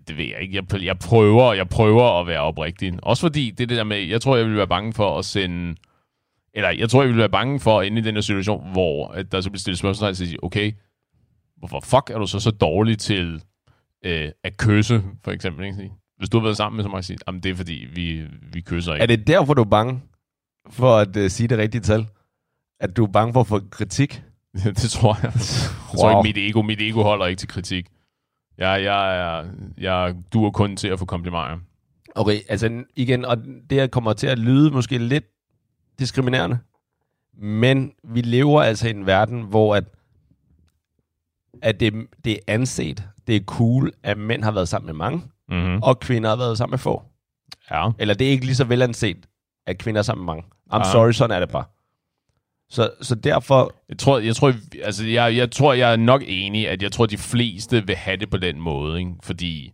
Det ved jeg ikke. Jeg, jeg, prøver, jeg prøver at være oprigtig. Også fordi det det der med, jeg tror, jeg ville være bange for at sende... Eller jeg tror, jeg ville være bange for at ende i den her situation, hvor at der så bliver stillet spørgsmål til at sige, okay, hvorfor fuck er du så så dårlig til øh, at kysse, for eksempel? Ikke? Hvis du har været sammen med så mange, sige, jamen det er fordi, vi, vi kysser ikke. Er det derfor, du er bange for at uh, sige det rigtige tal? At du er bange for at få kritik? det tror jeg. Jeg tror ikke, mit ego, mit ego holder ikke til kritik. Jeg, jeg, er, jeg duer kun til at få komplimenter. Okay, altså igen, og det her kommer til at lyde måske lidt diskriminerende, men vi lever altså i en verden, hvor at at det, det er anset, det er cool, at mænd har været sammen med mange, Mm-hmm. og kvinder har været sammen med få. Ja. Eller det er ikke lige så velanset, at kvinder er sammen med mange. I'm Ja. sorry, sådan er det bare. Så, så derfor, Jeg tror, jeg, tror, altså, jeg, jeg tror, jeg er nok enig, at jeg tror, de fleste vil have det på den måde. Ikke? Fordi,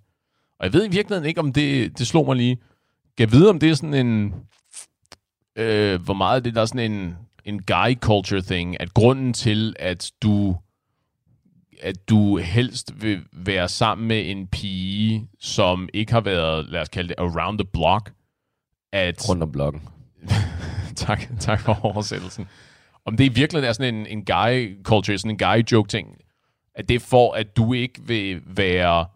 og jeg ved i virkeligheden ikke, om det, det slog mig lige. Kan jeg vide, om det er sådan en... Øh, hvor meget det der er sådan en, en guy culture thing, at grunden til, at du at du helst vil være sammen med en pige, som ikke har været, lad os kalde det, around the block, at rundt om blokken. <laughs> tak, tak for oversættelsen. Om det i virkeligheden er sådan en, en guy culture, sådan en guy joke ting, at det for, at du ikke vil være,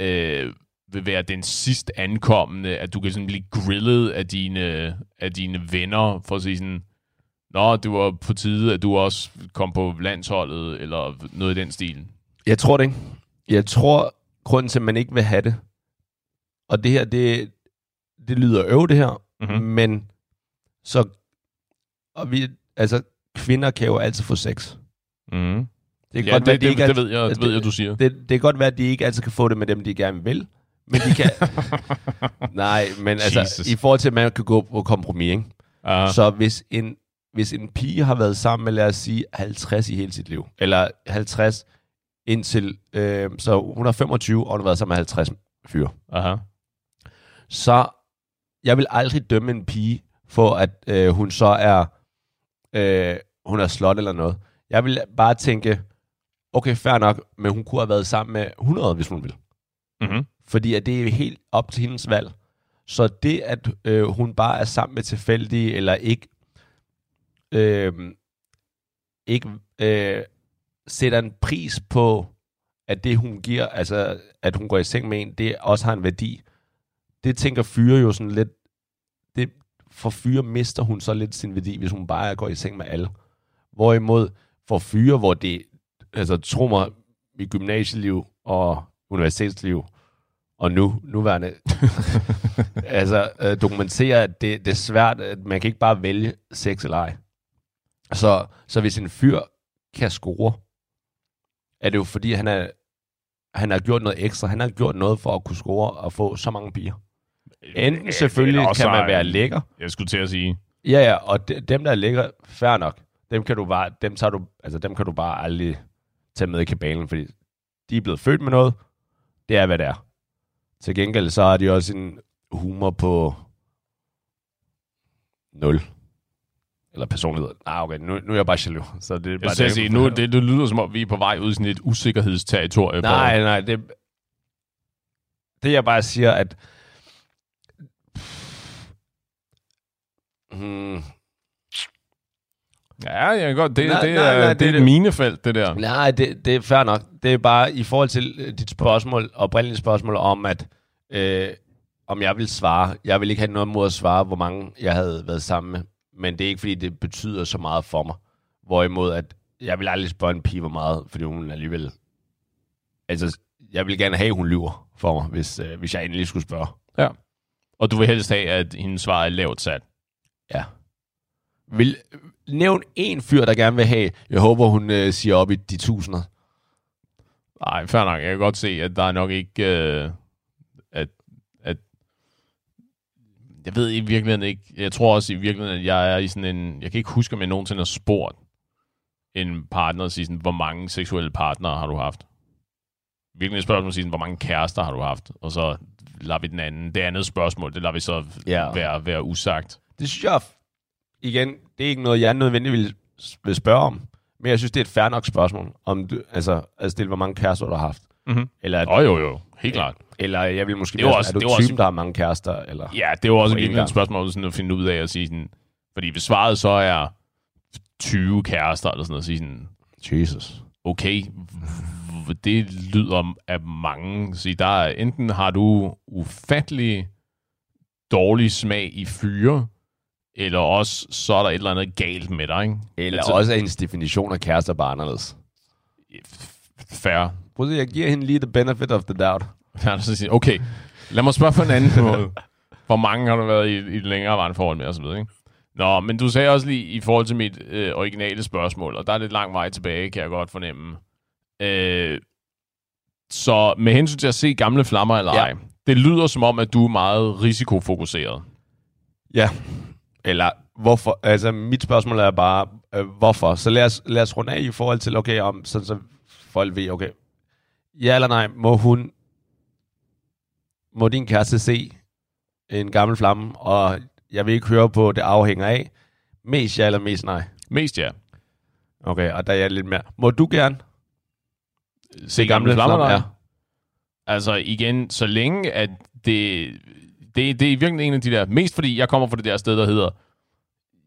øh, vil være den sidst ankommende, at du kan sådan blive grillet af dine, af dine venner, for at sige sådan, Nå, det var på tide, at du også kom på landsholdet, eller noget i den stil. Jeg tror det ikke. Jeg tror, grunden til, at man ikke vil have det, og det her, det, det lyder øv, det her, Mhm. mm-hmm. men så, og vi, altså, kvinder kan jo altid få sex. Mm. Det kan Ja, godt det, være, det, de det, ikke det, altid- ved jeg, det ved jeg, du siger. det, det kan godt være, at de ikke altid kan få det med dem, de gerne vil. Men de kan... <laughs> Nej, men altså, Jesus. i forhold til, at man kan gå på kompromis, ikke? Uh, Så hvis en, hvis en pige har været sammen med, lad os sige, 50 i hele sit liv, eller 50 indtil, øh, så hun er 25, og hun har været sammen med 50 fyre, aha. så jeg vil aldrig dømme en pige for, at øh, hun så er, øh, hun er slot eller noget. Jeg vil bare tænke, okay, fair nok, men hun kunne have været sammen med 100, hvis hun vil. Mm-hmm. Fordi at det er helt op til hendes valg. Så det, at øh, hun bare er sammen med tilfældige, eller ikke, øh, ikke øh, sætter en pris på, at det, hun giver, altså at hun går i seng med en, det også har en værdi. Det tænker fyre jo sådan lidt, for fyre mister hun så lidt sin værdi, hvis hun bare går i seng med alle. Hvorimod for fyre, hvor det, altså tro mig, i gymnasieliv og universitetsliv, og nu, nuværende, <laughs> altså øh, dokumentere, at det, det er svært, at man kan ikke bare vælge sex eller ej. Så, så hvis en fyr kan score, er det jo fordi, han, er, han har gjort noget ekstra. Han har gjort noget for at kunne score og få så mange piger. Enten selvfølgelig også kan man være lækker. Jeg skulle til at sige. Ja, ja, og de, dem, der er lækker, fair nok. Dem kan du bare, dem tager du, altså dem kan du bare aldrig tage med i kabalen, fordi de er blevet født med noget. Det er, hvad det er. Til gengæld så har de også en humor på 0. Eller personlighed. Nej, okay, nu, nu er jeg bare jaloux. Så det er Jeg bare skal sige, nu, det, det lyder som om, vi er på vej ud i sådan et usikkerhedsterritorie. Nej, nej, det, det jeg bare siger, at Ja, jeg kan godt. Det, Nej, det, nej, er, nej, det, det- er et det- minefelt, det der. Nej, det, det er fair nok. Det er bare i forhold til øh, dit spørgsmål, oprindelige spørgsmål om, at øh, om jeg vil svare. Jeg vil ikke have noget mod at svare, hvor mange jeg havde været sammen med. Men det er ikke, fordi det betyder så meget for mig. Hvorimod, at jeg vil aldrig spørge en pige, hvor meget, fordi hun alligevel... Altså, jeg vil gerne have, at hun lyver for mig, hvis, øh, hvis jeg endelig skulle spørge. Ja. Og du vil helst have, at hendes svar er lavt sat. Ja. Vil, nævn en fyr, der gerne vil have, jeg håber, hun øh, siger op i de tusinder. Nej, fair nok. Jeg kan godt se, at der er nok ikke... Øh, at, at, jeg ved i virkeligheden ikke... Jeg tror også i virkeligheden, at jeg er i sådan en... Jeg kan ikke huske, om jeg nogensinde har spurgt en partner og sige sådan, hvor mange seksuelle partnere har du haft? Virkelig et spørgsmål sige sådan, hvor mange kærester har du haft? Og så lader vi den anden, det andet spørgsmål, det lader vi så Ja. være, være usagt. Det synes jeg, igen, det er ikke noget, jeg nødvendigvis vil, spørge om. Men jeg synes, det er et fair nok spørgsmål, om du, altså, at stille, hvor mange kærester du har haft. Mhm. Eller, at, Åh, oh, jo, jo. Helt klart. eller jeg vil måske Det mere, også- er du det jo typen, også- der har mange kærester? Eller? Ja, det er jo også et spørgsmål sådan at finde ud af at sige sådan, fordi hvis svaret så er 20 kærester eller sådan noget, så sige sådan, Jesus. okay, det lyder af mange. Så der er, enten har du ufattelig dårlig smag i fyre, eller også så er der et eller andet galt med dig, ikke? Eller Altså- også er ens definition af kærester bare anderledes. Færre. Prøv at jeg giver hende lige the benefit of the doubt. <laughs> Ja, så siger, okay, lad mig spørge på en anden <laughs> måde. Hvor mange har du været i, i et længerevarende forhold med, og så videre, ikke? Nå, men du sagde også lige i forhold til mit øh, originale spørgsmål, og der er lidt lang vej tilbage, kan jeg godt fornemme. Øh, så med hensyn til at se gamle flammer eller Ja. ej, det lyder som om, at du er meget risikofokuseret. Ja. Eller hvorfor? Altså, mit spørgsmål er bare, øh, hvorfor? Så lad os, lad os runde af i forhold til, okay, om, sådan så folk ved, okay, ja eller nej, må hun, må din kæreste se en gammel flamme, og jeg vil ikke høre på, det afhænger af, mest ja eller mest nej? Mest ja. Okay, og der er jeg lidt mere. Må du gerne Se gamle flammer, der? ja. Altså igen, så længe at det, det, det er virkelig en af de der, mest fordi jeg kommer fra det der sted, der hedder,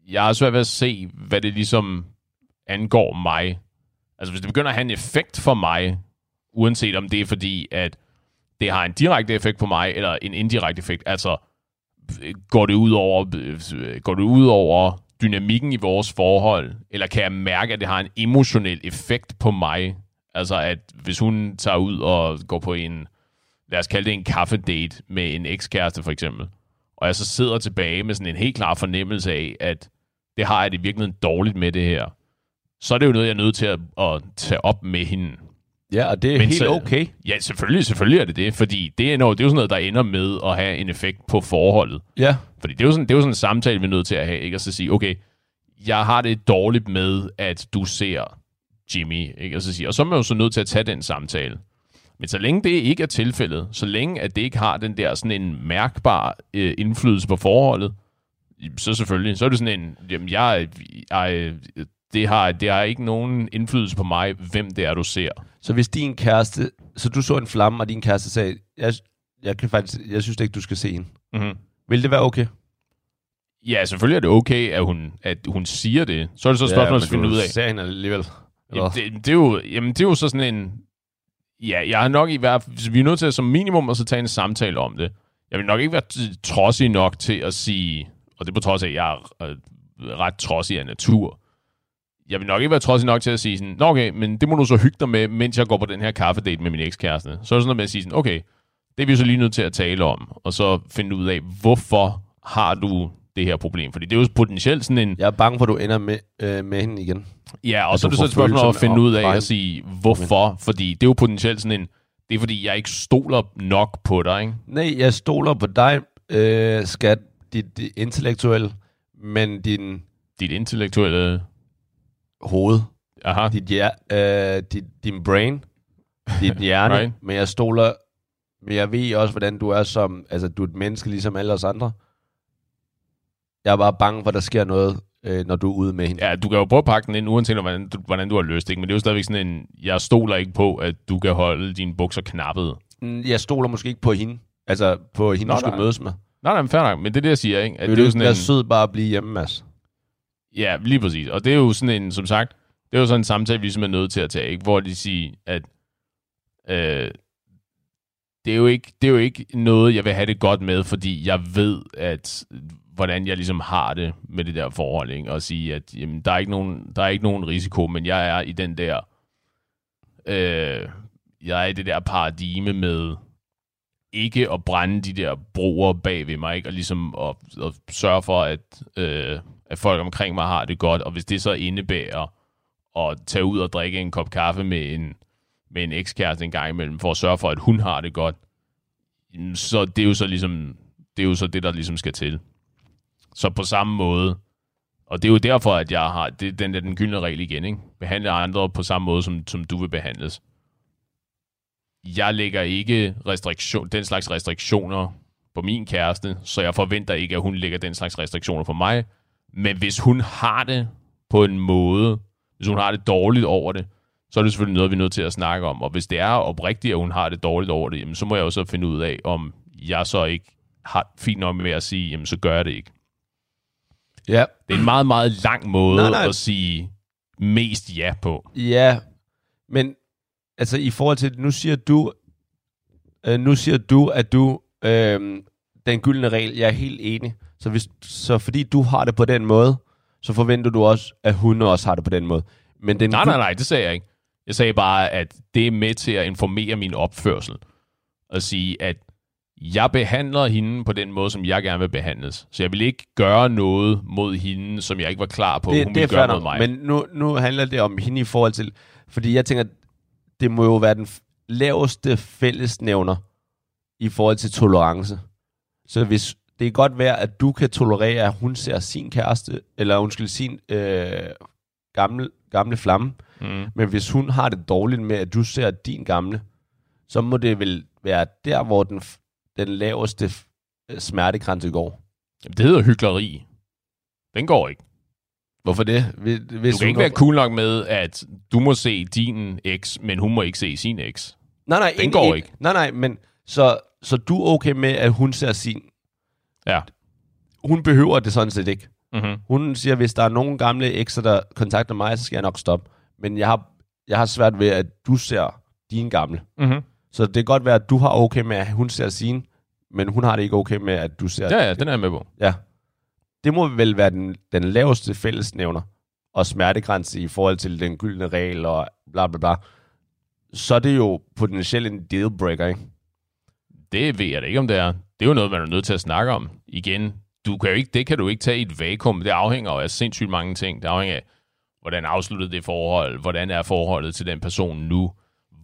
jeg har svært ved at se, hvad det ligesom angår mig. Altså hvis det begynder at have en effekt for mig, uanset om det er fordi, at det har en direkte effekt på mig, eller en indirekte effekt, altså går det ud over, går det ud over dynamikken i vores forhold, eller kan jeg mærke, at det har en emotionel effekt på mig? Altså at hvis hun tager ud og går på en, lad os kalde det en kaffedate med en ekskæreste for eksempel, og jeg så sidder tilbage med sådan en helt klar fornemmelse af, at det har jeg det virkelig dårligt med det her, så er det jo noget, jeg er nødt til at, at tage op med hende. Ja, og det er Men helt så- okay. Ja, selvfølgelig, selvfølgelig er det det, fordi det er, noget, det er jo sådan noget, der ender med at have en effekt på forholdet. Ja, Fordi det er jo sådan, det er jo sådan en samtale, vi er nødt til at have, ikke? Og så sige, okay, jeg har det dårligt med, at du ser Jimmy, ikke? Og så sige, og så er man jo så nødt til at tage den samtale. Men så længe det ikke er tilfældet, så længe at det ikke har den der sådan en mærkbar øh, indflydelse på forholdet, så selvfølgelig, så er det sådan en, jamen jeg, jeg det har, det har ikke nogen indflydelse på mig, hvem det er, du ser. så hvis din kæreste, så du så en flamme, og din kæreste sagde, jeg, jeg, kan faktisk, jeg synes ikke, du skal se hende. Mm-hmm. Vil det være okay? Ja, selvfølgelig er det okay, at hun, at hun siger det. Så er det så et spørgsmål at finde ud af. ser hende alligevel. Jamen, det, det, er jo, jamen, det er jo så sådan en... Ja, jeg har nok i hvert fald... Vi er nødt til at som minimum at så tage en samtale om det. Jeg vil nok ikke være trodsig nok til at sige... Og det er på trods af, at jeg er øh, ret trodsig af natur. Jeg vil nok ikke være trodsig nok til at sige sådan... Nå okay, men det må du så hygge dig med, mens jeg går på den her kaffedate med min ekskæreste. Så er det sådan noget med at sige sådan... Okay, det er vi så lige nødt til at tale om. Og så finde ud af, hvorfor har du det her problem? Fordi det er jo potentielt sådan en... Jeg er bange for, at du ender med, øh, med hende igen. Ja, og At så er det så et spørgsmål at finde ud af at sige, hvorfor. Fordi det er jo potentielt sådan en, det er fordi, jeg ikke stoler nok på dig, ikke? Nej, jeg stoler på dig, øh, skat, dit, dit intellektuelle, men din Dit intellektuelle... hoved, Aha. dit, hjer, øh, dit, din brain, dit <laughs> hjerne, right. men jeg stoler, men jeg ved også, hvordan du er som, altså du er et menneske ligesom alle os andre. Jeg er bare bange for, at der sker noget, øh, når du er ude med hende. Ja, du kan jo prøve at pakke den ind, uanset hvordan du, hvordan du har lyst, ikke? Men det er jo stadigvæk sådan en, jeg stoler ikke på, at du kan holde dine bukser knappet. Mm, Jeg stoler måske ikke på hende. Altså på hende, Nå, du skal nej. mødes med. Nej, nej, men fair nok. Men det er det, jeg siger, ikke? At Vil det er jo sådan være en, sød bare at blive hjemme, Mads? Ja, lige præcis. Og det er jo sådan en, som sagt, det er jo sådan en samtale, vi ligesom er nødt til at tage, ikke? hvor de siger, at øh, det, er jo ikke, det er jo ikke noget, jeg vil have det godt med, fordi jeg ved, at hvordan jeg ligesom har det med det der forhold, ikke? og sige, at jamen, der, er ikke nogen, der er ikke nogen risiko, men jeg er i den der, øh, jeg er i det der paradigme med, ikke at brænde de der broer bag ved mig, ikke? og ligesom at, at sørge for, at, øh, at folk omkring mig har det godt, og hvis det så indebærer at tage ud og drikke en kop kaffe med en, med en ekskæreste en gang imellem, for at sørge for, at hun har det godt, så det er jo så ligesom, det er jo så det, der ligesom skal til. Så på samme måde, og det er jo derfor, at jeg har, det er den der den gyldne regel igen, ikke? Behandle andre på samme måde, som, som du vil behandles jeg lægger ikke restriktion, den slags restriktioner på min kæreste, så jeg forventer ikke, at hun lægger den slags restriktioner på mig. Men hvis hun har det på en måde, hvis hun har det dårligt over det, så er det selvfølgelig noget, vi er nødt til at snakke om. Og hvis det er oprigtigt, at hun har det dårligt over det, jamen, så må jeg jo så finde ud af, om jeg så ikke har fint nok med at sige, jamen så gør jeg det ikke. Ja. Det er en meget, meget lang måde Nej, nej. at sige mest ja på. Ja, men altså i forhold til, nu siger du, øh, nu siger du, at du, øh, den gyldne regel, jeg er helt enig. Så, hvis, så fordi du har det på den måde, så forventer du også, at hun også har det på den måde. Men den Nej, nej, nej, det sagde jeg ikke. Jeg sagde bare, at det er med til at informere min opførsel. Og sige, at jeg behandler hende på den måde, som jeg gerne vil behandles. Så jeg vil ikke gøre noget mod hende, som jeg ikke var klar på, det, hun det er ville gøre mod mig. men nu, nu handler det om hende i forhold til, fordi jeg tænker, det må jo være den laveste fællesnævner i forhold til tolerance. Så hvis det kan godt være, at du kan tolerere, at hun ser sin kæreste, eller undskyld, sin øh, gamle, gamle flamme, Mm. men hvis hun har det dårligt med, at du ser din gamle, så må det vel være der, hvor den, den laveste øh, smertegrænse går. Jamen, det hedder hyggeleri. Den går ikke. Hvorfor det? Hvis, Du kan ikke være cool nok med, at du må se din eks, men hun må ikke se sin eks. Nej, nej, Den en- går en- ikke. Nej, nej, men så, så du er okay med, at hun ser sin. Ja. Hun behøver det sådan set ikke. Mm-hmm. Hun siger, hvis der er nogen gamle ekser, der kontakter mig, så skal jeg nok stoppe. Men jeg har, jeg har svært ved, at du ser din gamle. Mm-hmm. Så det kan godt være, at du har okay med, at hun ser sin, men hun har det ikke okay med, at du ser... Ja, ja, den er jeg med på. ja. Det må vel være den, den laveste fællesnævner og smertegrænse i forhold til den gyldne regel og bla bla bla. Så er det jo potentielt en dealbreaker, ikke? Det ved jeg da ikke, om det er. Det er jo noget, man er nødt til at snakke om. Igen, du kan jo ikke, det kan du ikke tage i et vakuum. Det afhænger jo af sindssygt mange ting. Det afhænger af, hvordan afsluttede det forhold, hvordan er forholdet til den person nu,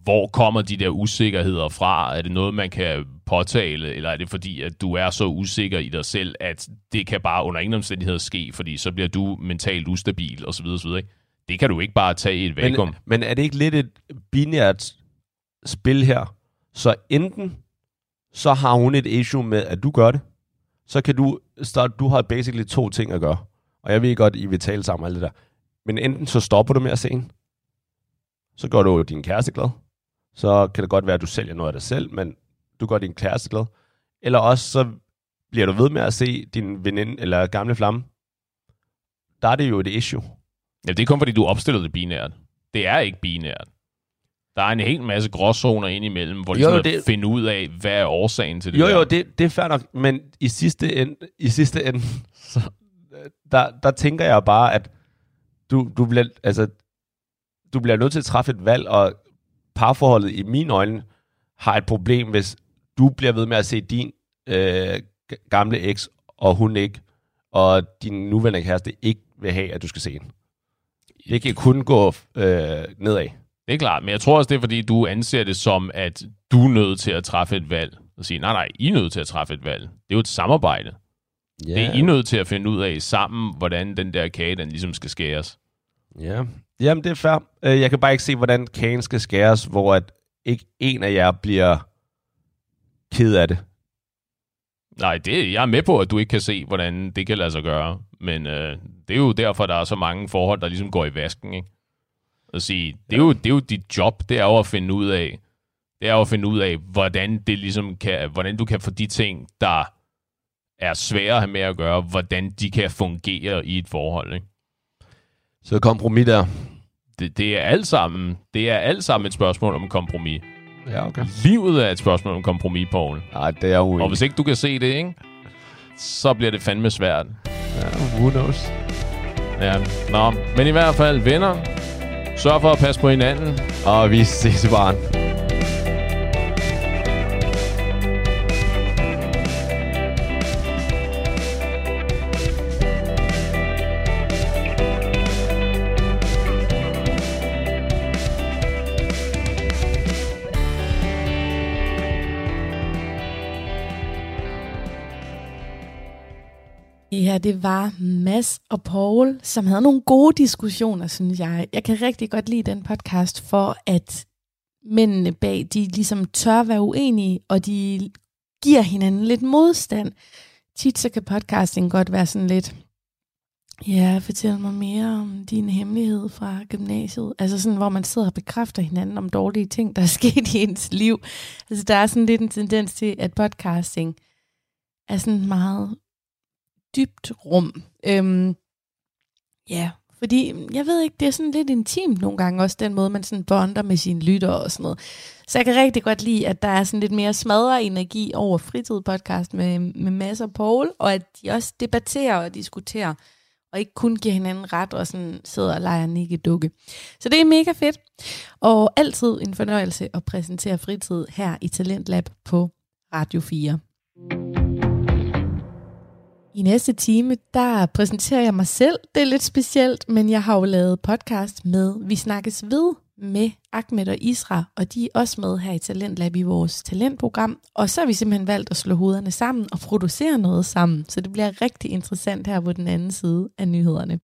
hvor kommer de der usikkerheder fra? Er det noget, man kan påtale, eller er det fordi, at du er så usikker i dig selv, at det kan bare under ingen omstændigheder ske, fordi så bliver du mentalt ustabil, osv. osv. Ikke? Det kan du ikke bare tage i et vakuum. Men, men er det ikke lidt et binært spil her? Så enten så har hun et issue med, at du gør det, så kan du starte, du har basically to ting at gøre. Og jeg ved godt, I vil tale sammen og alt det der. Men enten så stopper du med at se hende, så gør du din kæreste glad. Så kan det godt være, at du sælger noget af dig selv, men du gør din kæreste glad. Eller også så bliver du ved med at se din veninde eller gamle flamme. Der er det jo et issue. Ja, det er kun fordi, du opstillede det binært. Det er ikke binært. Der er en hel masse gråzoner ind imellem, hvor Jo, ligesom at det- finde ud af, hvad er årsagen til det Jo, der. jo, det, det er fair nok, men i sidste ende, i sidste ende <laughs> så, der, der tænker jeg bare, at du, du, bliver, altså, du bliver nødt til at træffe et valg, og parforholdet i mine øjne har et problem, hvis du bliver ved med at se din øh, gamle eks, og hun ikke, og din nuværende kæreste ikke vil have, at du skal se hende. Det kan kun gå øh, nedad. Det er klart, men jeg tror også, det er, fordi du anser det som, at du er nødt til at træffe et valg. Og sige, nej, nej, I er nødt til at træffe et valg. Det er jo et samarbejde. Ja. Det er I nødt til at finde ud af sammen, hvordan den der kage, den ligesom skal skæres. Ja, jamen det er fair. Øh, Jeg kan bare ikke se, hvordan kagen skal skæres, hvor at ikke en af jer bliver ked af det. Nej, det, jeg er med på, at du ikke kan se, hvordan det kan lade sig gøre. Men øh, det er jo derfor, der er så mange forhold, der ligesom går i vasken. Ikke? At sige, det, er jo, det er jo dit job, det er jo at finde ud af, det er jo at finde ud af, hvordan det ligesom kan, hvordan du kan få de ting, der er svære at have med at gøre, hvordan de kan fungere i et forhold. Ikke? Så kompromis der. Det, det er alt sammen, det er alt sammen et spørgsmål om kompromis. Ja, okay. Livet er et spørgsmål om kompromis, Paul. Nej, det er jo Og hvis ikke du kan se det, ikke, så bliver det fandme svært. Ja, who knows? Ja, nå, men i hvert fald, venner, sørg for at passe på hinanden. Og vi ses i baren. Det var Mads og Paul, som havde nogle gode diskussioner, synes jeg. Jeg kan rigtig godt lide den podcast for, at mændene bag, de ligesom tør være uenige, og de giver hinanden lidt modstand. Tit så kan podcasting godt være sådan lidt, ja, fortæl mig mere om din hemmelighed fra gymnasiet. Altså sådan, hvor man sidder og bekræfter hinanden om dårlige ting, der er <laughs> sket i ens liv. Altså der er sådan lidt en tendens til, at podcasting er sådan meget dybt rum. Øhm, ja, fordi jeg ved ikke, det er sådan lidt intimt nogle gange også, den måde, man sådan bonder med sine lytter og sådan noget. Så jeg kan rigtig godt lide, at der er sådan lidt mere smadre energi over fritid podcast med, med Mads og Paul, og at de også debatterer og diskuterer, og ikke kun giver hinanden ret og sådan sidder og leger nikke dukke. Så det er mega fedt, og altid en fornøjelse at præsentere fritid her i Talentlab på Radio 4. I næste time, der præsenterer jeg mig selv. Det er lidt specielt, men jeg har jo lavet podcast med Vi Snakkes Ved med Ahmed og Isra, og de er også med her i Talentlab i vores talentprogram. Og så har vi simpelthen valgt at slå hovederne sammen og producere noget sammen, så det bliver rigtig interessant her på den anden side af nyhederne.